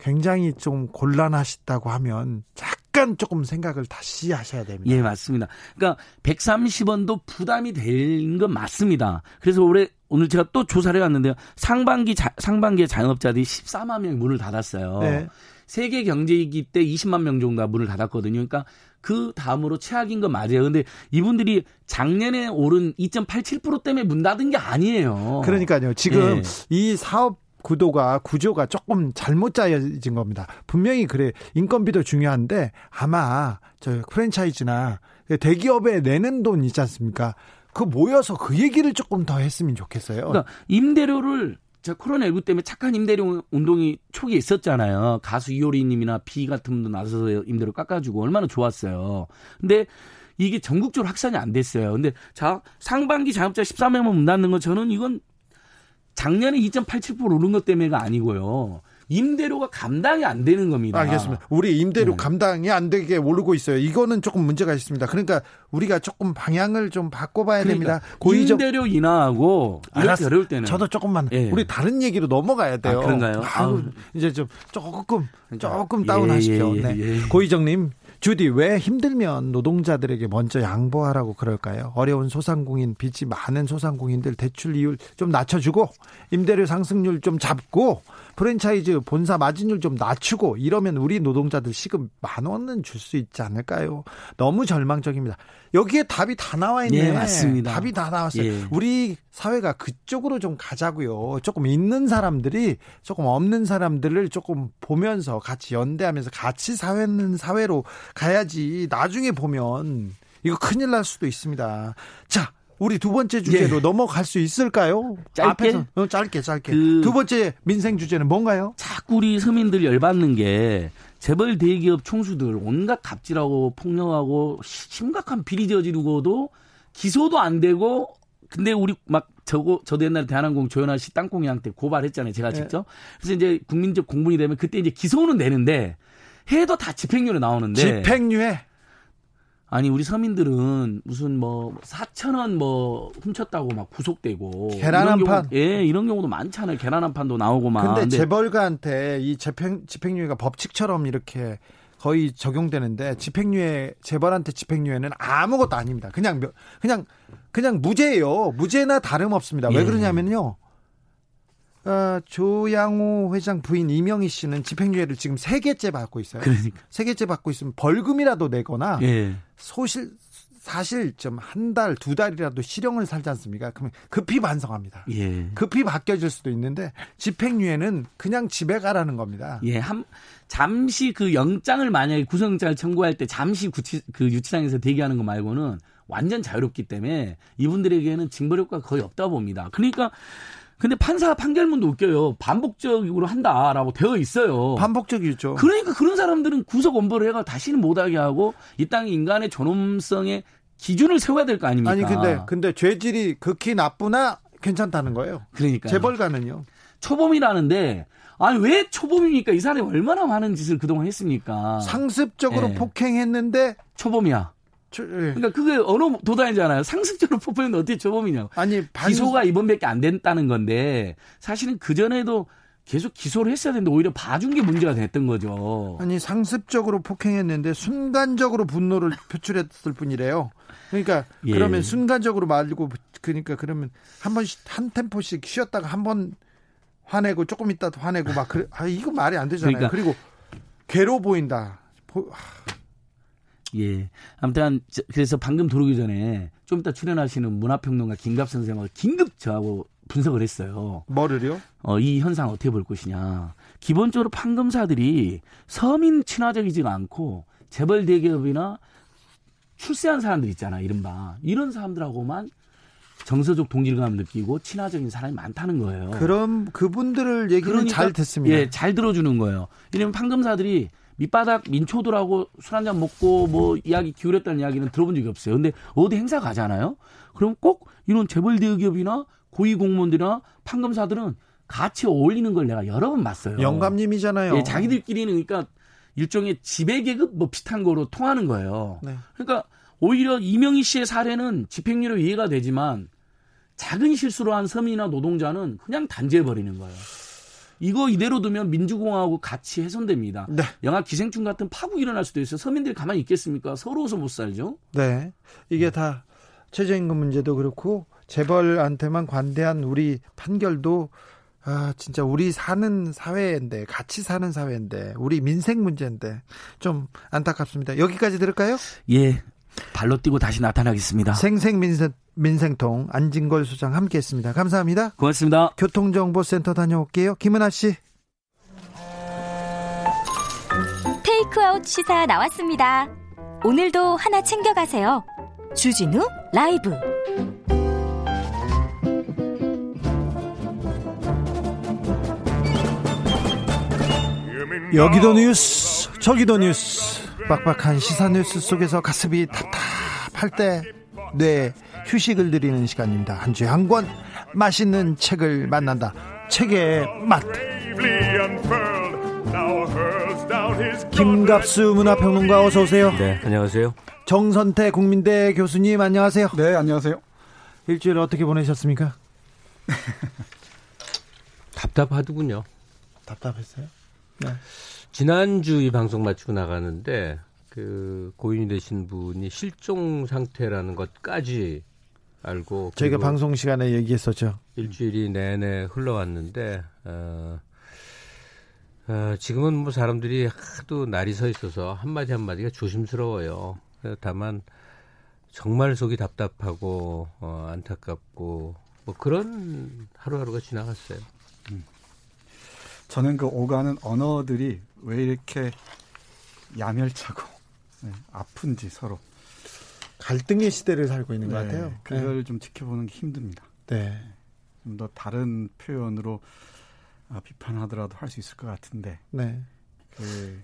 굉장히 좀 곤란하시다고 하면 약간 조금 생각을 다시 하셔야 됩니다. 예, 맞습니다. 그러니까 130원도 부담이 된 건 맞습니다. 그래서 올해 오늘 제가 또 조사를 해왔는데요. 상반기 자, 상반기에 자영업자들이 14만 명이 문을 닫았어요. 네. 세계 경제위기 때 20만 명 정도가 문을 닫았거든요. 그러니까 그 다음으로 최악인 건 맞아요. 근데 이분들이 작년에 오른 2.87% 때문에 문 닫은 게 아니에요. 그러니까요. 지금 예. 이 사업 구도가 구조가 조금 잘못 짜여진 겁니다. 분명히 그래 인건비도 중요한데 아마 저 프랜차이즈나 대기업에 내는 돈 있지 않습니까? 그 모여서 그 얘기를 조금 더 했으면 좋겠어요. 그러니까 임대료를 저 코로나19 때문에 착한 임대료 운동이 초기에 있었잖아요. 가수 이효리님이나 비 같은 분도 나서서 임대료 깎아주고 얼마나 좋았어요. 근데 이게 전국적으로 확산이 안 됐어요. 근데 자 상반기 자영업자 13명만 문 닫는 건 저는 이건 작년에 2.87% 오른 것 때문에가 아니고요. 임대료가 감당이 안 되는 겁니다. 알겠습니다. 우리 임대료 네. 감당이 안 되게 오르고 있어요. 이거는 조금 문제가 있습니다. 그러니까 우리가 조금 방향을 좀 바꿔봐야 그러니까 됩니다. 고의적 임대료 인하하고 이렇게. 어려울 때는 저도 조금만 예. 우리 다른 얘기로 넘어가야 돼요. 아, 그런가요? 아유, 아우. 이제 좀 조금 조금 예, 다운하십시오. 예, 예, 네. 예. 고희정님, 주디 왜 힘들면 노동자들에게 먼저 양보하라고 그럴까요? 어려운 소상공인, 빚이 많은 소상공인들 대출 이율 좀 낮춰주고 임대료 상승률 좀 잡고 프랜차이즈 본사 마진율 좀 낮추고 이러면 우리 노동자들 시급 만 원은 줄 수 있지 않을까요? 너무 절망적입니다. 여기에 답이 다 나와 있네. 예, 맞습니다. 답이 다 나왔어요. 예. 우리 사회가 그쪽으로 좀 가자고요. 조금 있는 사람들이 조금 없는 사람들을 조금 보면서 같이 연대하면서 같이 사회는 사회로 가야지. 나중에 보면 이거 큰일 날 수도 있습니다. 자, 우리 두 번째 주제로 예. 넘어갈 수 있을까요? 짧게? 앞에서 어, 짧게 짧게. 그- 두 번째 민생 주제는 뭔가요? 자꾸 우리 서민들 열받는 게 재벌 대기업 총수들 온갖 갑질하고 폭력하고 시- 심각한 비리 저지르고도 기소도 안 되고 근데 우리 막 저거 저도 옛날에 대한항공 조현아 씨 땅콩이한테 고발했잖아요 제가 네. 직접 그래서 이제 국민적 공분이 되면 그때 이제 기소는 되는데 해도 다 집행유예 나오는데 집행유예. 아니 우리 서민들은 무슨 뭐 4천 원 뭐 훔쳤다고 막 구속되고 계란 한 판. 예 이런 경우도 많잖아요 계란 한 판도 나오고 막 근데 근데 재벌가한테 이 집행 집행유예가 법칙처럼 이렇게 거의 적용되는데 집행유예 재벌한테 집행유예는 아무것도 아닙니다. 그냥 몇- 그냥 그냥 무죄예요. 무죄나 다름없습니다. 왜 예. 그러냐면요. 어, 조양호 회장 부인 이명희 씨는 집행유예를 지금 세 개째 받고 있어요. 그러니까 세 개째 받고 있으면 벌금이라도 내거나 예 소실 사실 좀 한 달 두 달이라도 실형을 살지 않습니까? 그러면 급히 반성합니다. 예. 급히 바뀌어질 수도 있는데 집행유예는 그냥 집에 가라는 겁니다. 예, 한 잠시 그 영장을 만약에 구속영장을 청구할 때 잠시 구치, 그 유치장에서 대기하는 거 말고는 완전 자유롭기 때문에 이분들에게는 징벌 효과가 거의 없다 봅니다. 그러니까 근데 판사 판결문도 웃겨요. 반복적으로 한다라고 되어 있어요. 반복적이죠. 그러니까 그런 사람들은 구속 원벌을 해가 다시는 못하게 하고 이땅 인간의 존엄성의 기준을 세워야 될 거 아닙니까? 아니 근데 근데 죄질이 극히 나쁘나 괜찮다는 거예요. 그러니까 재벌가는요. 초범이라는데 아니 왜 초범입니까? 이 사람이 얼마나 많은 짓을 그동안 했습니까? 상습적으로 예. 폭행했는데 초범이야. 저, 예. 그러니까 그게 어느 도단이잖아요. 상습적으로 폭행했는데 어떻게 초범이냐고. 아니 반, 기소가 이번밖에 안 됐다는 건데 사실은 그 전에도 계속 기소를 했어야 되는데 오히려 봐준 게 문제가 됐던 거죠. 아니 상습적으로 폭행했는데 순간적으로 분노를 표출했을 뿐이래요. 그러니까 예. 그러면 순간적으로 말고 그러니까 그러면 한 번씩 한 템포씩 쉬었다가 한 번 화내고 조금 있다 또 화내고 막 그래. 아 이거 말이 안 되잖아요. 그러니까- 그리고 괴로워 보인다. 보- 예. 아무튼 저- 그래서 방금 들어오기 전에 좀 이따 출연하시는 문화평론가 김갑 선생하고 긴급 저하고 분석을 했어요. 뭐를요? 어, 이 현상 어떻게 볼 것이냐. 기본적으로 판검사들이 서민 친화적이지가 않고 재벌 대기업이나 출세한 사람들 있잖아, 이른바. 이런 사람들하고만 정서적 동질감을 느끼고 친화적인 사람이 많다는 거예요. 그럼 그분들을 얘기는 잘 듣습니다. 예, 잘 들어주는 거예요. 왜냐면 판검사들이 밑바닥 민초들하고 술 한잔 먹고 뭐 이야기 기울였다는 이야기는 들어본 적이 없어요. 근데 어디 행사 가잖아요. 그럼 꼭 이런 재벌 대기업이나 고위 공무원들이나 판검사들은 같이 어울리는 걸 내가 여러 번 봤어요. 영감님이잖아요. 예, 자기들끼리는 그러니까 일종의 지배 계급 뭐 비슷한 거로 통하는 거예요. 네. 그러니까 오히려 이명희 씨의 사례는 집행유예로 이해가 되지만 작은 실수로 한 서민이나 노동자는 그냥 단죄해 버리는 거예요. 이거 이대로 두면 민주공화하고 같이 훼손됩니다. 네. 영화 기생충 같은 파국이 일어날 수도 있어요. 서민들이 가만히 있겠습니까? 서러워서 못 살죠. 네. 이게 다 최저임금 문제도 그렇고 재벌한테만 관대한 우리 판결도 아 진짜 우리 사는 사회인데 같이 사는 사회인데 우리 민생 문제인데 좀 안타깝습니다. 여기까지 들을까요? 예. 발로 뛰고 다시 나타나겠습니다. 생생민생 민생통 안진걸 소장 함께했습니다. 감사합니다. 고맙습니다. 교통정보센터 다녀올게요. 김은아 씨. 테이크아웃 시사 나왔습니다. 오늘도 하나 챙겨가세요. 주진우 라이브. 여기도 뉴스 저기도 뉴스 빡빡한 시사 뉴스 속에서 가슴이 답답할 때 뇌 휴식을 드리는 시간입니다. 한 주에 한 권 맛있는 책을 만난다. 책의 맛. 김갑수 문화평론가 어서 오세요. 네, 안녕하세요. 정선태 국민대 교수님 안녕하세요. 네, 안녕하세요. 일주일 어떻게 보내셨습니까? 답답하더군요. 답답했어요? 지난주 이 방송 마치고 나가는데 그 고인이 되신 분이 실종 상태라는 것까지 알고 저희가 방송 시간에 얘기했었죠 일주일이 내내 흘러왔는데 어, 어, 지금은 뭐 사람들이 하도 날이 서 있어서 한마디 한마디가 조심스러워요. 어, 다만 정말 속이 답답하고 어, 안타깝고 뭐 그런 하루하루가 지나갔어요. 저는 그 오가는 언어들이 왜 이렇게 야멸차고 네, 아픈지 서로 갈등의 시대를 살고 있는 것 네, 같아요 그걸 좀 지켜보는 게 힘듭니다. 네. 좀 더 다른 표현으로 아, 비판하더라도 할 수 있을 것 같은데 네. 그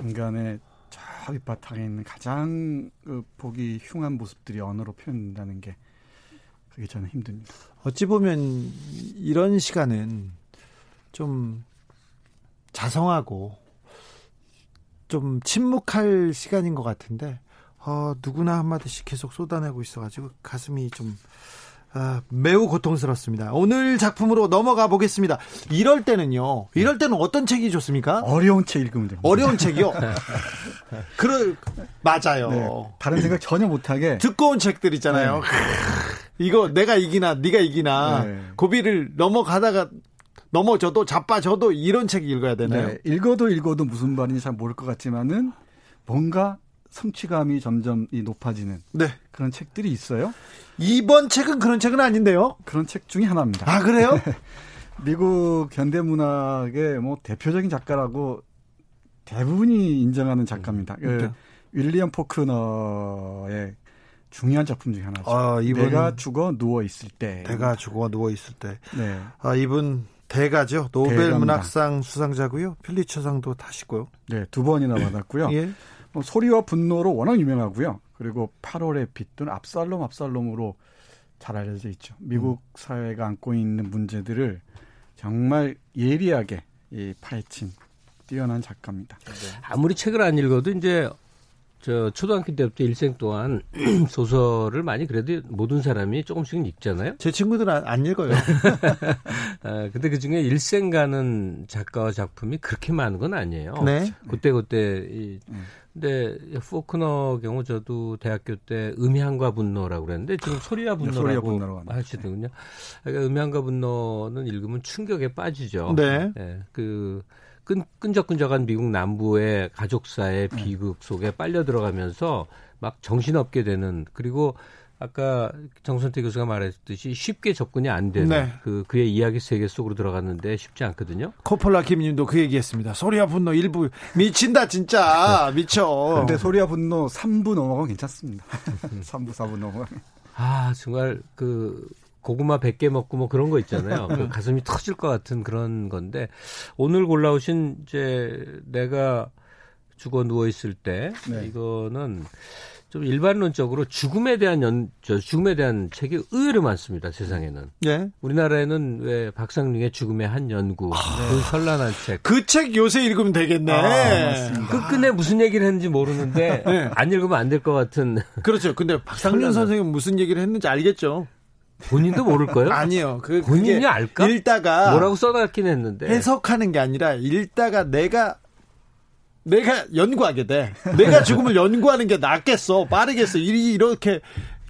인간의 저 밑바탕에 있는 가장 그 보기 흉한 모습들이 언어로 표현된다는 게 그게 저는 힘듭니다. 어찌 보면 이런 시간은 좀 자성하고 좀 침묵할 시간인 것 같은데 어, 누구나 한마디씩 계속 쏟아내고 있어가지고 가슴이 좀 아, 매우 고통스럽습니다. 오늘 작품으로 넘어가 보겠습니다. 이럴 때는요. 이럴 때는 어떤 책이 좋습니까? 어려운 책 읽으면 됩니다. 어려운 책이요. 그러 맞아요. 네, 다른 생각 전혀 못하게 두꺼운 책들 있잖아요. 이거 내가 이기나 네가 이기나 네. 고비를 넘어가다가 넘어져도 자빠져도 이런 책 읽어야 되나요? 네, 읽어도 읽어도 무슨 말인지 잘 모를 것 같지만은 뭔가 성취감이 점점 이 높아지는 네. 그런 책들이 있어요. 이번 책은 그런 책은 아닌데요. 그런 책 중에 하나입니다. 아 그래요? 미국 현대 문학의 뭐 대표적인 작가라고 대부분이 인정하는 작가입니다. 그 네. 윌리엄 포크너의 중요한 작품 중에 하나죠. 아, 이분- 내가 죽어 누워 있을 때. 대가 죽어 누워 있을 때. 네. 아 이분 대가죠. 노벨 대가입니다. 문학상 수상자고요. 필리처상도 타시고요. 네, 두 번이나 받았고요. 예. 뭐 소리와 분노로 워낙 유명하고요. 그리고 8월의 빛 또는 압살롬 압살롬으로 잘 알려져 있죠. 미국 음. 사회가 안고 있는 문제들을 정말 예리하게 이 파헤친 뛰어난 작가입니다. 아무리 책을 안 읽어도 이제 저 초등학교 때부터 일생 동안 소설을 많이 그래도 모든 사람이 조금씩은 읽잖아요. 제 친구들은 안, 안 읽어요. 아, 근데 그 중에 일생 가는 작가와 작품이 그렇게 많은 건 아니에요. 네. 그때 그때 이 음. 근데 포크너 경우 저도 대학교 때 음향과 분노라고 그랬는데 지금 소리와 소리와 분노라고. 하시더군요. 그러니까 음향과 분노는 읽으면 충격에 빠지죠. 네. 예, 그 끈, 끈적끈적한 미국 남부의 가족사의 네. 비극 속에 빨려 들어가면서 막 정신없게 되는 그리고 아까 정선태 교수가 말했듯이 쉽게 접근이 안 되는 네. 그 그의 이야기 세계 속으로 들어갔는데 쉽지 않거든요. 코폴라 김님도 그 얘기했습니다. 소리와 분노 일부 미친다 진짜 미쳐. 근데 소리와 분노 3부 넘어가면 괜찮습니다. 3부, 4부 넘어가면. 아 정말 그 고구마 100개 먹고 뭐 그런 거 있잖아요. 그 가슴이 터질 것 같은 그런 건데 오늘 골라오신 이제 내가 죽어 누워 있을 때 네. 이거는 좀 일반론적으로 죽음에 대한 연, 저 죽음에 대한 책이 의외로 많습니다. 세상에는 예. 우리나라에는 왜 박상링의 죽음의 한 연구 그 선란한 책. 그 책 요새 읽으면 되겠네. 아, 맞습니다. 끝끝내 무슨 얘기를 했는지 모르는데 네. 안 읽으면 안 될 것 같은 그렇죠. 근데 박상민 선생님 무슨 얘기를 했는지 알겠죠? 본인도 모를 거예요. 아니요. 그 본인이 알까? 읽다가 뭐라고 써놨긴 했는데 해석하는 게 아니라 읽다가 내가 내가 연구하게 돼. 내가 죽음을 연구하는 게 낫겠어. 빠르겠어. 이- 이렇게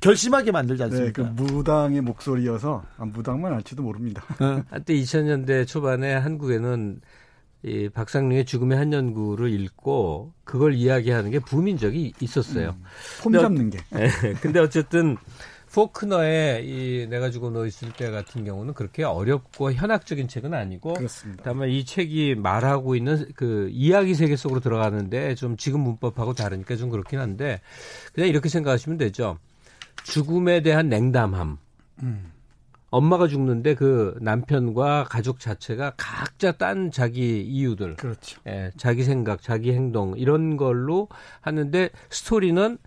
결심하게 만들지 네, 않습니까? 그 무당의 목소리여서 아, 무당만 알지도 모릅니다. 한때 2000년대 초반에 한국에는 이 박상링의 죽음의 한 연구를 읽고 그걸 이야기하는 게 부민 적이 있었어요. 폼 근데 잡는 게. 예, 근데 어쨌든 포크너의 이 내가 죽어 너 있을 때 같은 경우는 그렇게 어렵고 현학적인 책은 아니고 그렇습니다. 다만 이 책이 말하고 있는 그 이야기 세계 속으로 들어가는데 좀 지금 문법하고 다르니까 좀 그렇긴 한데 그냥 이렇게 생각하시면 되죠. 죽음에 대한 냉담함. 엄마가 죽는데 그 남편과 가족 자체가 각자 딴 자기 이유들, 그렇죠. 예, 자기 생각, 자기 행동 이런 걸로 하는데 스토리는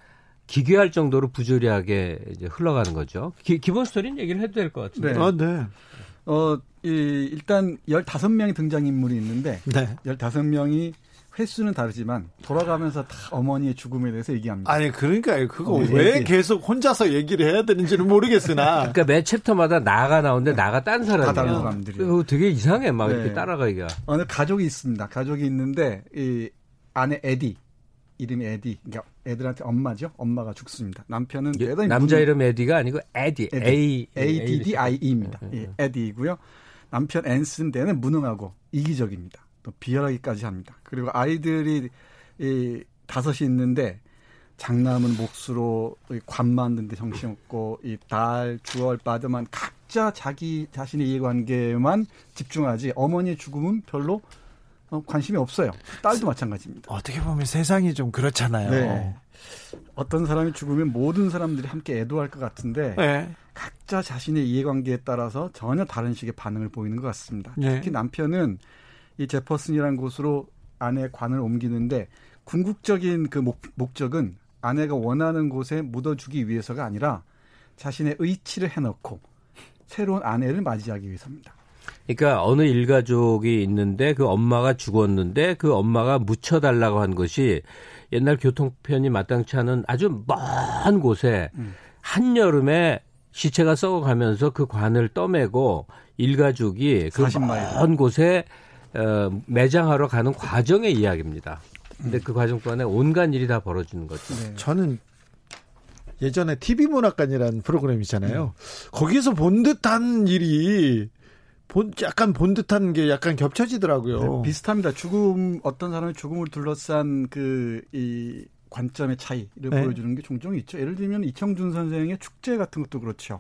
기괴할 정도로 부조리하게 이제 흘러가는 거죠. 기, 본 스토리는 얘기를 해도 될 것 같은데. 네. 아, 네. 어, 이, 일단 15명의 등장인물이 있는데 네. 15명이 횟수는 다르지만 돌아가면서 다 어머니의 죽음에 대해서 얘기합니다. 아니 그러니까요. 그거 어, 왜 얘기. 계속 혼자서 얘기를 해야 되는지는 모르겠으나 그러니까 매 챕터마다 나가 나오는데 나가 딴 사람이에요. 다 다른 사람들이에요. 그거 되게 이상해 막 네. 이렇게 따라가기가. 어느 가족이 있습니다. 가족이 있는데 이 아내 에디 이름이 에디. 그러니까 애들한테 엄마죠. 엄마가 죽습니다. 남편은 대단히 남자 이름 에디가 아니고 에디. A A D D I E입니다. 음, 예, 에디이고요. 남편 앤스인데는 무능하고 이기적입니다. 또 비열하기까지 합니다. 그리고 아이들이 이 다섯이 있는데 장남은 목수로 이 관 만드는데 정신없고 이 딸 주얼 바더만 각자 자기 자신의 이해관계에만 집중하지 어머니의 죽음은 별로 어, 관심이 없어요. 딸도 마찬가지입니다. 어떻게 보면 세상이 좀 그렇잖아요. 네. 어떤 사람이 죽으면 모든 사람들이 함께 애도할 것 같은데 네. 각자 자신의 이해관계에 따라서 전혀 다른 식의 반응을 보이는 것 같습니다. 네. 특히 남편은 이 제퍼슨이라는 곳으로 아내의 관을 옮기는데 궁극적인 그 목, 목적은 아내가 원하는 곳에 묻어주기 위해서가 아니라 자신의 의치를 해놓고 새로운 아내를 맞이하기 위해서입니다. 그러니까 어느 일가족이 있는데 그 엄마가 죽었는데 그 엄마가 묻혀달라고 한 것이 옛날 교통편이 마땅치 않은 아주 먼 곳에 음. 한여름에 시체가 썩어가면서 그 관을 떠매고 일가족이 그 40마일. 먼 곳에 어, 매장하러 가는 과정의 이야기입니다. 근데 그 과정 동안에 온갖 일이 다 벌어지는 거죠. 네. 저는 예전에 TV 문학관이라는 프로그램 있잖아요. 거기서 본 듯한 일이 본 약간 본 듯한 게 약간 겹쳐지더라고요. 네, 비슷합니다. 죽음 어떤 사람의 죽음을 둘러싼 그 이 관점의 차이를 네. 보여주는 게 종종 있죠. 예를 들면 이청준 선생의 축제 같은 것도 그렇죠.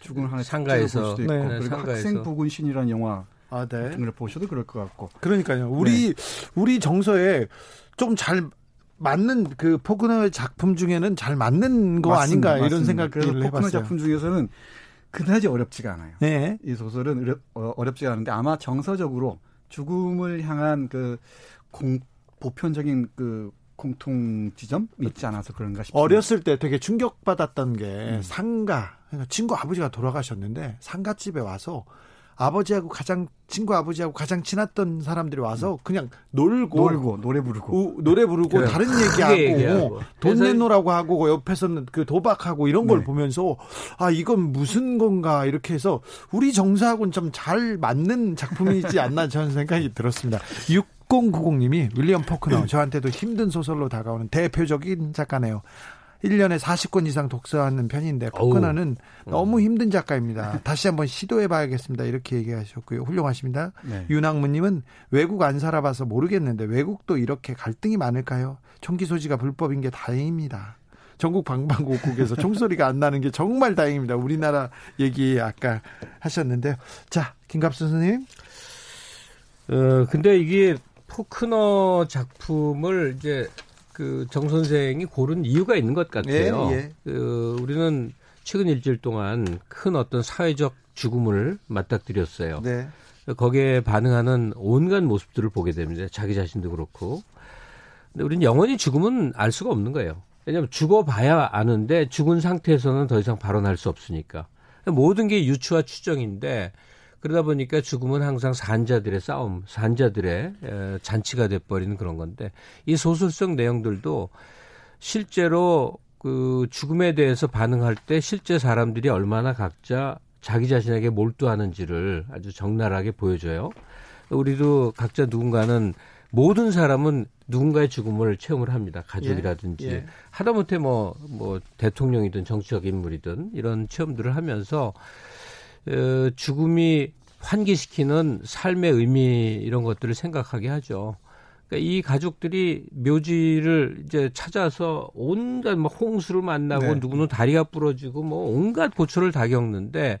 죽음을 하는 상가에서 볼 수도 있고 네, 그리고 상가에서. 학생 부군신이라는 영화 아, 네. 같은 걸 보셔도 그럴 것 같고 그러니까요. 우리 우리 정서에 좀 잘 맞는 그 포그너의 작품 중에는 잘 맞는 거 맞습니다. 아닌가 이런 맞습니다. 생각을 해봤어요. 작품 중에서는 그다지 어렵지가 않아요. 네. 이 소설은 어렵, 어, 어렵지가 않은데 아마 정서적으로 죽음을 향한 그 공, 보편적인 그 공통 지점이 있지 않아서 그런가 싶습니다. 어렸을 때 되게 충격받았던 게 음. 상가 그러니까 친구 아버지가 돌아가셨는데 상가집에 와서 아버지하고 가장 친구 아버지하고 가장 친했던 사람들이 와서 그냥 놀고 놀고 노래 부르고 우, 노래 부르고 그래. 다른 얘기하고 얘기하고. 돈 내놓으라고 하고 옆에서는 그 도박하고 이런 걸 네. 보면서 아 이건 무슨 건가 이렇게 해서 우리 정서하고는 좀 잘 맞는 작품이지 않나 저는 생각이 들었습니다. 6090님이 윌리엄 포크너 저한테도 힘든 소설로 다가오는 대표적인 작가네요. 1년에 40권 이상 독서하는 편인데 포크너는 너무 힘든 작가입니다. 다시 한번 시도해 봐야겠습니다. 이렇게 얘기하셨고요. 훌륭하십니다. 네. 윤학무 님은 외국 안 살아봐서 모르겠는데 외국도 이렇게 갈등이 많을까요? 총기 소지가 불법인 게 다행입니다. 전국 방방곡곡에서 총소리가 안 나는 게 정말 다행입니다. 우리나라 얘기 아까 하셨는데요. 자, 김갑수 선생님. 어, 근데 이게 포크너 작품을 이제 그 정 선생이 고른 이유가 있는 것 같아요. 예, 예. 그 우리는 최근 일주일 동안 큰 어떤 사회적 죽음을 맞닥뜨렸어요. 네. 거기에 반응하는 온갖 모습들을 보게 됩니다. 자기 자신도 그렇고. 근데 우리는 영원히 죽음은 알 수가 없는 거예요. 왜냐하면 죽어봐야 아는데 죽은 상태에서는 더 이상 발언할 수 없으니까. 모든 게 유추와 추정인데 그러다 보니까 죽음은 항상 산자들의 싸움, 산자들의 에, 잔치가 돼버리는 그런 건데 이 소설 속 내용들도 실제로 그 죽음에 대해서 반응할 때 실제 사람들이 얼마나 각자 자기 자신에게 몰두하는지를 아주 적나라하게 보여줘요. 우리도 각자 누군가는 모든 사람은 누군가의 죽음을 체험을 합니다. 가족이라든지 예, 예. 하다못해 뭐, 뭐 대통령이든 정치적 인물이든 이런 체험들을 하면서 어, 죽음이 환기시키는 삶의 의미 이런 것들을 생각하게 하죠. 그러니까 이 가족들이 묘지를 이제 찾아서 온갖 뭐 홍수를 만나고 네. 누구는 다리가 부러지고 뭐 온갖 고초를 다 겪는데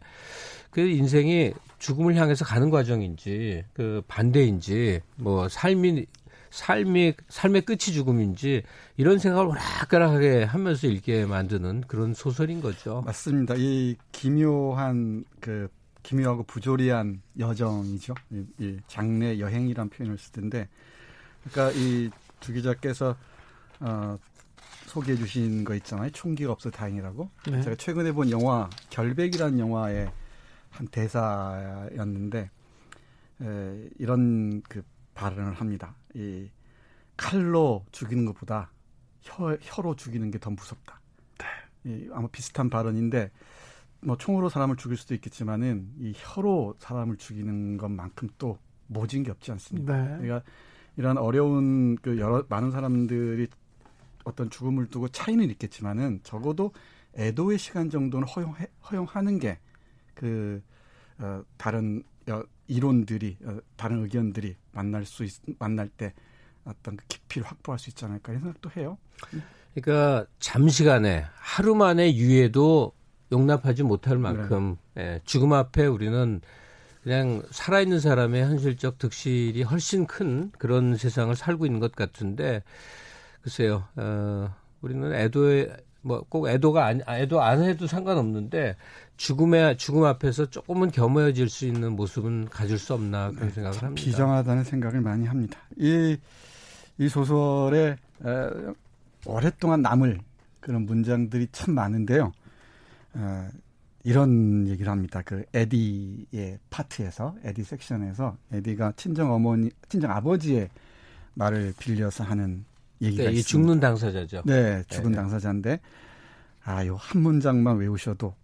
그 인생이 죽음을 향해서 가는 과정인지 그 반대인지 뭐 삶이 삶이 삶의 끝이 죽음인지 이런 생각을 오락가락하게 하면서 읽게 만드는 그런 소설인 거죠. 맞습니다. 이 기묘한 그 기묘하고 부조리한 여정이죠. 이, 이 장례 여행이란 표현을 쓰던데, 그러니까 이주 기자께서 어, 소개해 주신 거 있잖아요. 총기가 없어 다행이라고. 네. 제가 최근에 본 영화 결백이라는 영화의 한 대사였는데 에, 이런 그 발언을 합니다. 이 칼로 죽이는 것보다 혀, 혀로 죽이는 게 더 무섭다. 이, 아마 비슷한 발언인데 뭐 총으로 사람을 죽일 수도 있겠지만은 이 혀로 사람을 죽이는 것만큼 또 모진 게 없지 않습니다. 네. 그러니까 이런 어려운 그 여러 많은 사람들이 어떤 죽음을 두고 차이는 있겠지만은 적어도 애도의 시간 정도는 허용해, 허용하는 게그 어, 다른 여, 이론들이 어, 다른 의견들이 만날 수 있, 만날 때 어떤 그 깊이를 확보할 수 있지 않을까 이런 생각도 해요. 그러니까 잠시간에 하루 만에 유해도 용납하지 못할 만큼 예, 죽음 앞에 우리는 그냥 살아있는 사람의 현실적 득실이 훨씬 큰 그런 세상을 살고 있는 것 같은데 글쎄요 어, 우리는 애도에 뭐 꼭 애도가 아니 아, 애도 안 해도 상관없는데 죽음의 죽음 앞에서 조금은 겸허해질 수 있는 모습은 가질 수 없나 그런 생각을 합니다. 비정하다는 생각을 많이 합니다. 이, 이 소설에 에, 오랫동안 남을 그런 문장들이 참 많은데요. 어, 이런 얘기를 합니다. 그 에디의 파트에서 에디 섹션에서 에디가 친정 어머니, 친정 아버지의 말을 빌려서 하는 얘기가 네, 이 있습니다. 죽는 당사자죠. 네, 죽은 네. 당사자인데 아, 요 한 문장만 외우셔도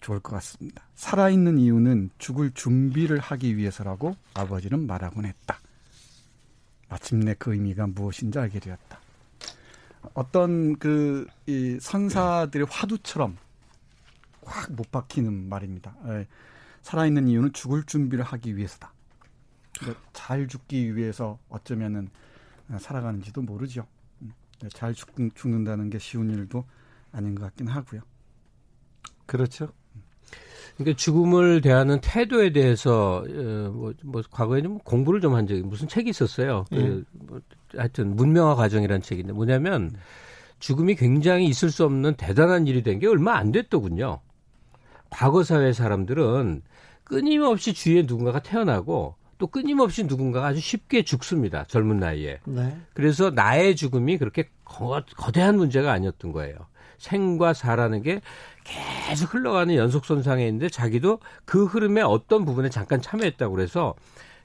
좋을 것 같습니다. 살아있는 이유는 죽을 준비를 하기 위해서라고 아버지는 말하곤 했다. 마침내 그 의미가 무엇인지 알게 되었다. 어떤 그 이 선사들의 화두처럼 확 못 박히는 말입니다. 예, 살아있는 이유는 죽을 준비를 하기 위해서다. 잘 죽기 위해서 어쩌면은 살아가는지도 모르죠. 음, 잘 죽, 죽는다는 게 쉬운 일도 아닌 것 같긴 하고요. 그렇죠. 그러니까 죽음을 대하는 태도에 대해서 어, 뭐, 뭐 과거에 좀 공부를 좀 한 적이 무슨 책이 있었어요. 그, 예. 뭐, 하여튼 문명화 과정이라는 책인데 뭐냐면 죽음이 굉장히 있을 수 없는 대단한 일이 된 게 얼마 안 됐더군요. 과거 사회 사람들은 끊임없이 주위에 누군가가 태어나고 또 끊임없이 누군가가 아주 쉽게 죽습니다. 젊은 나이에. 네. 그래서 나의 죽음이 그렇게 거, 거대한 문제가 아니었던 거예요. 생과 사라는 게 계속 흘러가는 연속선상에 있는데 자기도 그 흐름의 어떤 부분에 잠깐 참여했다고 그래서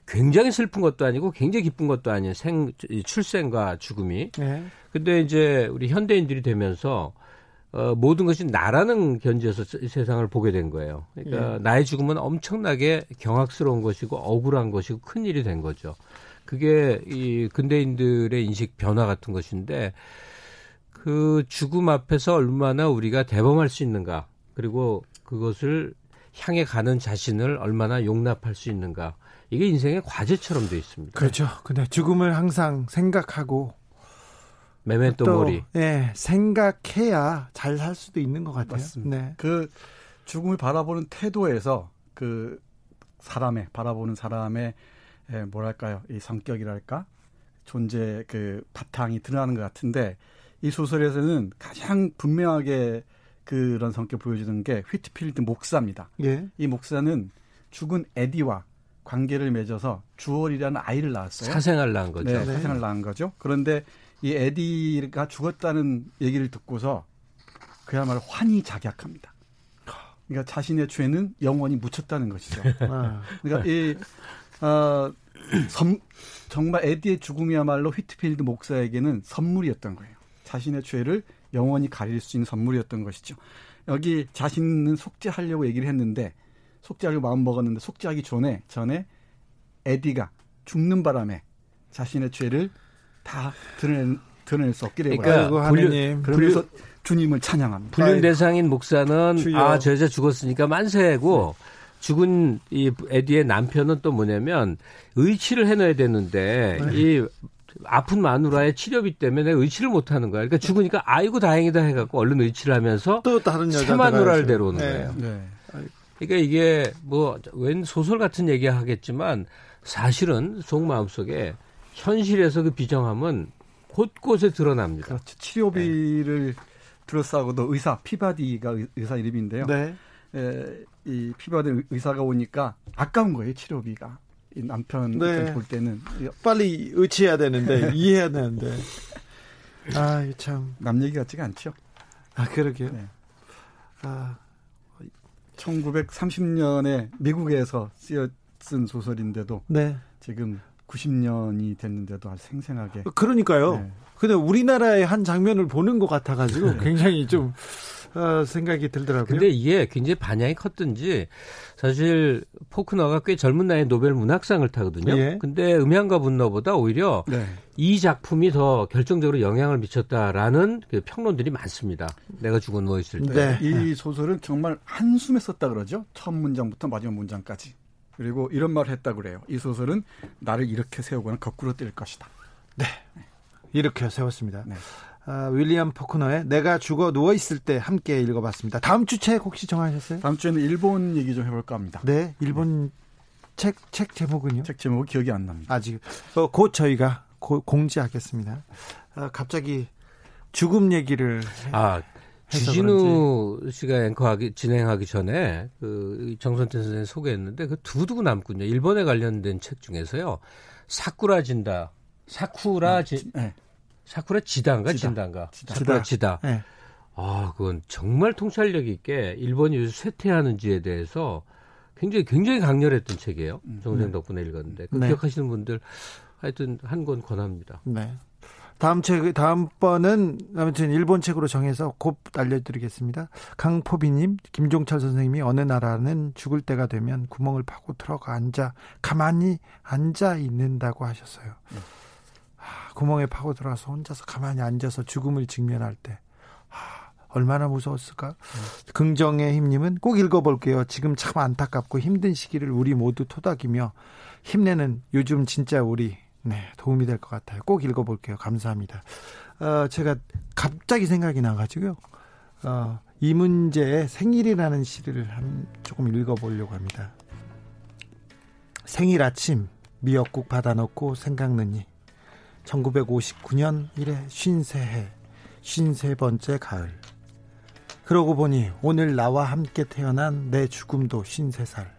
굉장히 슬픈 것도 아니고 굉장히 기쁜 것도 아닌 생 출생과 죽음이. 네. 근데 이제 우리 현대인들이 되면서 어, 모든 것이 나라는 견지에서 세상을 보게 된 거예요. 그러니까 예. 나의 죽음은 엄청나게 경악스러운 것이고 억울한 것이고 큰 일이 된 거죠. 그게 이 근대인들의 인식 변화 같은 것인데 그 죽음 앞에서 얼마나 우리가 대범할 수 있는가 그리고 그것을 향해 가는 자신을 얼마나 용납할 수 있는가 이게 인생의 과제처럼 돼 있습니다. 그렇죠. 근데 죽음을 항상 생각하고 메멘토 또 모리. 예, 생각해야 잘 살 수도 있는 것 같아요. 맞습니다. 네. 그 죽음을 바라보는 태도에서 그 사람의 바라보는 사람의 에, 뭐랄까요 이 성격이랄까 존재 그 바탕이 드러나는 것 같은데 이 소설에서는 가장 분명하게 그런 성격 보여주는 게 휘트필드 목사입니다. 예. 이 목사는 죽은 에디와 관계를 맺어서 주얼이라는 아이를 낳았어요. 사생활 낳은 거죠. 네, 사생을 낳은 거죠. 그런데 이 에디가 죽었다는 얘기를 듣고서 그야말로 환히 작약합니다. 그러니까 자신의 죄는 영원히 묻혔다는 것이죠. 아, 그러니까 이 어, 선- 정말 에디의 죽음이야말로 휘트필드 목사에게는 선물이었던 거예요. 자신의 죄를 영원히 가릴 수 있는 선물이었던 것이죠. 여기 자신은 속죄하려고 얘기를 했는데 속죄하려고 마음 먹었는데 속죄하기 전에 전에 에디가 죽는 바람에 자신의 죄를 다 드러낼, 드러낼 수 없게 되고 그러니까 하느님. 그러면서 주님을 찬양합니다. 불륜 대상인 목사는 주여. 아 저 여자 죽었으니까 만세고 죽은 이 에디의 남편은 또 뭐냐면 의치를 해놔야 되는데 네. 이 아픈 마누라의 치료비 때문에 의치를 못 하는 거야. 그러니까 죽으니까 아이고 다행이다 해갖고 얼른 의치를 하면서 또 다른 여자 새 마누라를 데려오는 거예요. 네. 그러니까 이게 뭐 웬 소설 같은 얘기 하겠지만 사실은 속 마음 속에 현실에서 그 비정함은 곳곳에 드러납니다. 그렇죠. 치료비를 둘러싸고도 의사 피바디가 의- 의사 이름인데요. 네. 에, 이 피바디 의사가 오니까 아까운 거예요 치료비가. 이 남편 네. 볼 때는 이 빨리 의치해야 되는데 이해해야 되는데. 아, 이거 참. 남 얘기 같지가 않죠. 아, 그러게요. 네. 아, 1930년에 미국에서 쓰여 쓴 소설인데도 네. 지금 90년이 됐는데도 아주 생생하게. 그러니까요. 네. 근데 우리나라의 한 장면을 보는 것 같아가지고 굉장히 좀 어, 생각이 들더라고요. 근데 이게 굉장히 반향이 컸든지 사실 포크너가 꽤 젊은 나이에 노벨 문학상을 타거든요. 예. 근데 음향과 분노보다 오히려 네. 이 작품이 더 결정적으로 영향을 미쳤다라는 그 평론들이 많습니다. 내가 죽은 너 있을 때. 네. 이 소설은 정말 한숨에 썼다 그러죠. 첫 문장부터 마지막 문장까지. 그리고 이런 말을 했다 그래요. 이 소설은 나를 이렇게 세우거나 거꾸로 뛸 것이다. 이렇게 세웠습니다. 네. 아, 윌리엄 포크너의 내가 죽어 누워 있을 때 함께 읽어봤습니다. 다음 주 책 혹시 정하셨어요? 다음 주에는 일본 얘기 좀 해볼까 합니다. 네, 일본 책책 제목은요? 책 제목이 기억이 안 납니다. 아직 어, 곧 저희가 고- 공지하겠습니다. 아, 갑자기 죽음 얘기를 아, 주진우 씨가 앵커하기 진행하기 전에 그 정선태 선생님 소개했는데 그 두두고 남군요. 일본에 관련된 책 중에서요. 사쿠라 진다. 사쿠라 지, 네. 사쿠라 지다. 진다인가? 지다. 사쿠라 지다. 네. 아, 그건 정말 통찰력 있게 일본이 요즘 쇠퇴하는지에 대해서 굉장히 굉장히 강렬했던 책이에요. 정생 덕분에 읽었는데 그 네. 기억하시는 분들 하여튼 한 권 권합니다. 네. 다음 책, 다음 번은 아무튼 일본 책으로 정해서 곧 알려드리겠습니다. 강포비님, 김종철 선생님이 어느 나라는 죽을 때가 되면 구멍을 파고 들어가 앉아, 가만히 앉아 있는다고 하셨어요. 아, 구멍에 파고 들어가서 혼자서 가만히 앉아서 죽음을 직면할 때. 아, 얼마나 무서웠을까? 긍정의 힘님은 꼭 읽어볼게요. 지금 참 안타깝고 힘든 시기를 우리 모두 토닥이며 힘내는 요즘 진짜 우리 네 도움이 될 것 같아요. 꼭 읽어볼게요. 감사합니다. 어, 제가 갑자기 생각이 나가지고요. 어, 이문재의 생일이라는 시를 한, 조금 읽어보려고 합니다. 생일 아침 미역국 받아놓고 생각느니 1959년 이래 쉰세해 쉰세 번째 가을 그러고 보니 오늘 나와 함께 태어난 내 죽음도 쉰세 살,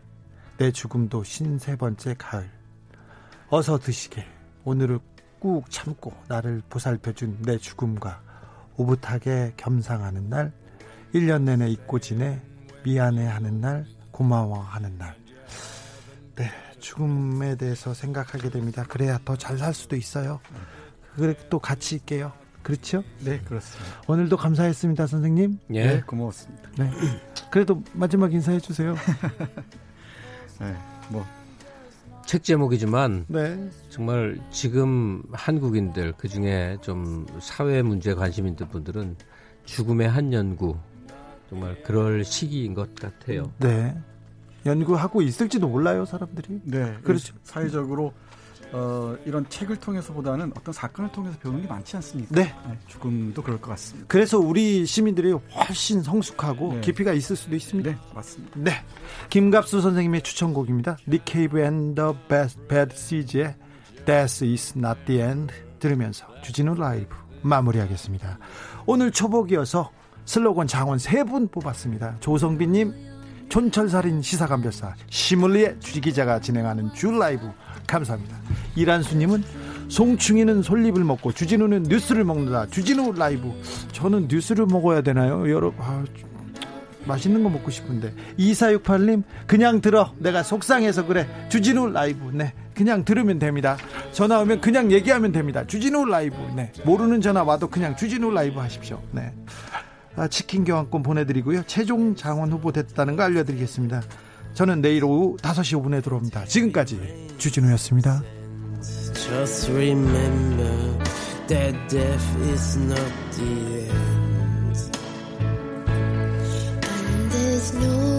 내 죽음도 쉰세 번째 가을. 어서 드시게. 오늘을 꾹 참고 나를 보살펴준 내 죽음과 오붓하게 겸상하는 날, 1년 내내 잊고 지내 미안해하는 날, 고마워하는 날. 네, 죽음에 대해서 생각하게 됩니다. 그래야 더 잘 살 수도 있어요. 그래 또 같이 있게요. 그렇죠? 네, 그렇습니다. 오늘도 감사했습니다, 선생님. 예. 네, 고맙습니다. 네. 그래도 마지막 인사해 주세요. 네, 뭐 책 제목이지만 네. 정말 지금 한국인들 그 중에 좀 사회 문제 관심 있는 분들은 죽음의 한 연구 정말 그럴 시기인 것 같아요. 네. 연구하고 있을지도 몰라요, 사람들이. 네, 그렇죠. 사회적으로 어, 이런 책을 통해서보다는 어떤 사건을 통해서 배우는 게 많지 않습니까? 네. 죽음도 그럴 것 같습니다. 그래서 우리 시민들이 훨씬 성숙하고 네. 깊이가 있을 수도 있습니다. 네, 맞습니다. 네. 김갑수 선생님의 추천곡입니다. Nick Cave and the Bad Seeds의 Death is not the end 들으면서 주진우 라이브 마무리하겠습니다. 오늘 초복이어서 슬로건 장원 세 분 뽑았습니다. 조성빈님, 촌철살인 시사감별사 시물리의 주기자가 진행하는 주 라이브 감사합니다. 이란수님은 송충이는 솔잎을 먹고 주진우는 뉴스를 먹는다. 주진우 라이브. 저는 뉴스를 먹어야 되나요? 여러 아, 맛있는 거 먹고 싶은데. 2468님 그냥 들어. 내가 속상해서 그래. 주진우 라이브. 네 그냥 들으면 됩니다. 전화 오면 그냥 얘기하면 됩니다. 주진우 라이브. 네 모르는 전화 와도 그냥 주진우 라이브 하십시오. 네. 아, 치킨 교환권 보내드리고요. 최종 장원 후보 됐다는 거 알려드리겠습니다 저는 내일 오후 5시 5분에 들어옵니다 지금까지 주진우였습니다 Just remember that death is not the end. And there's no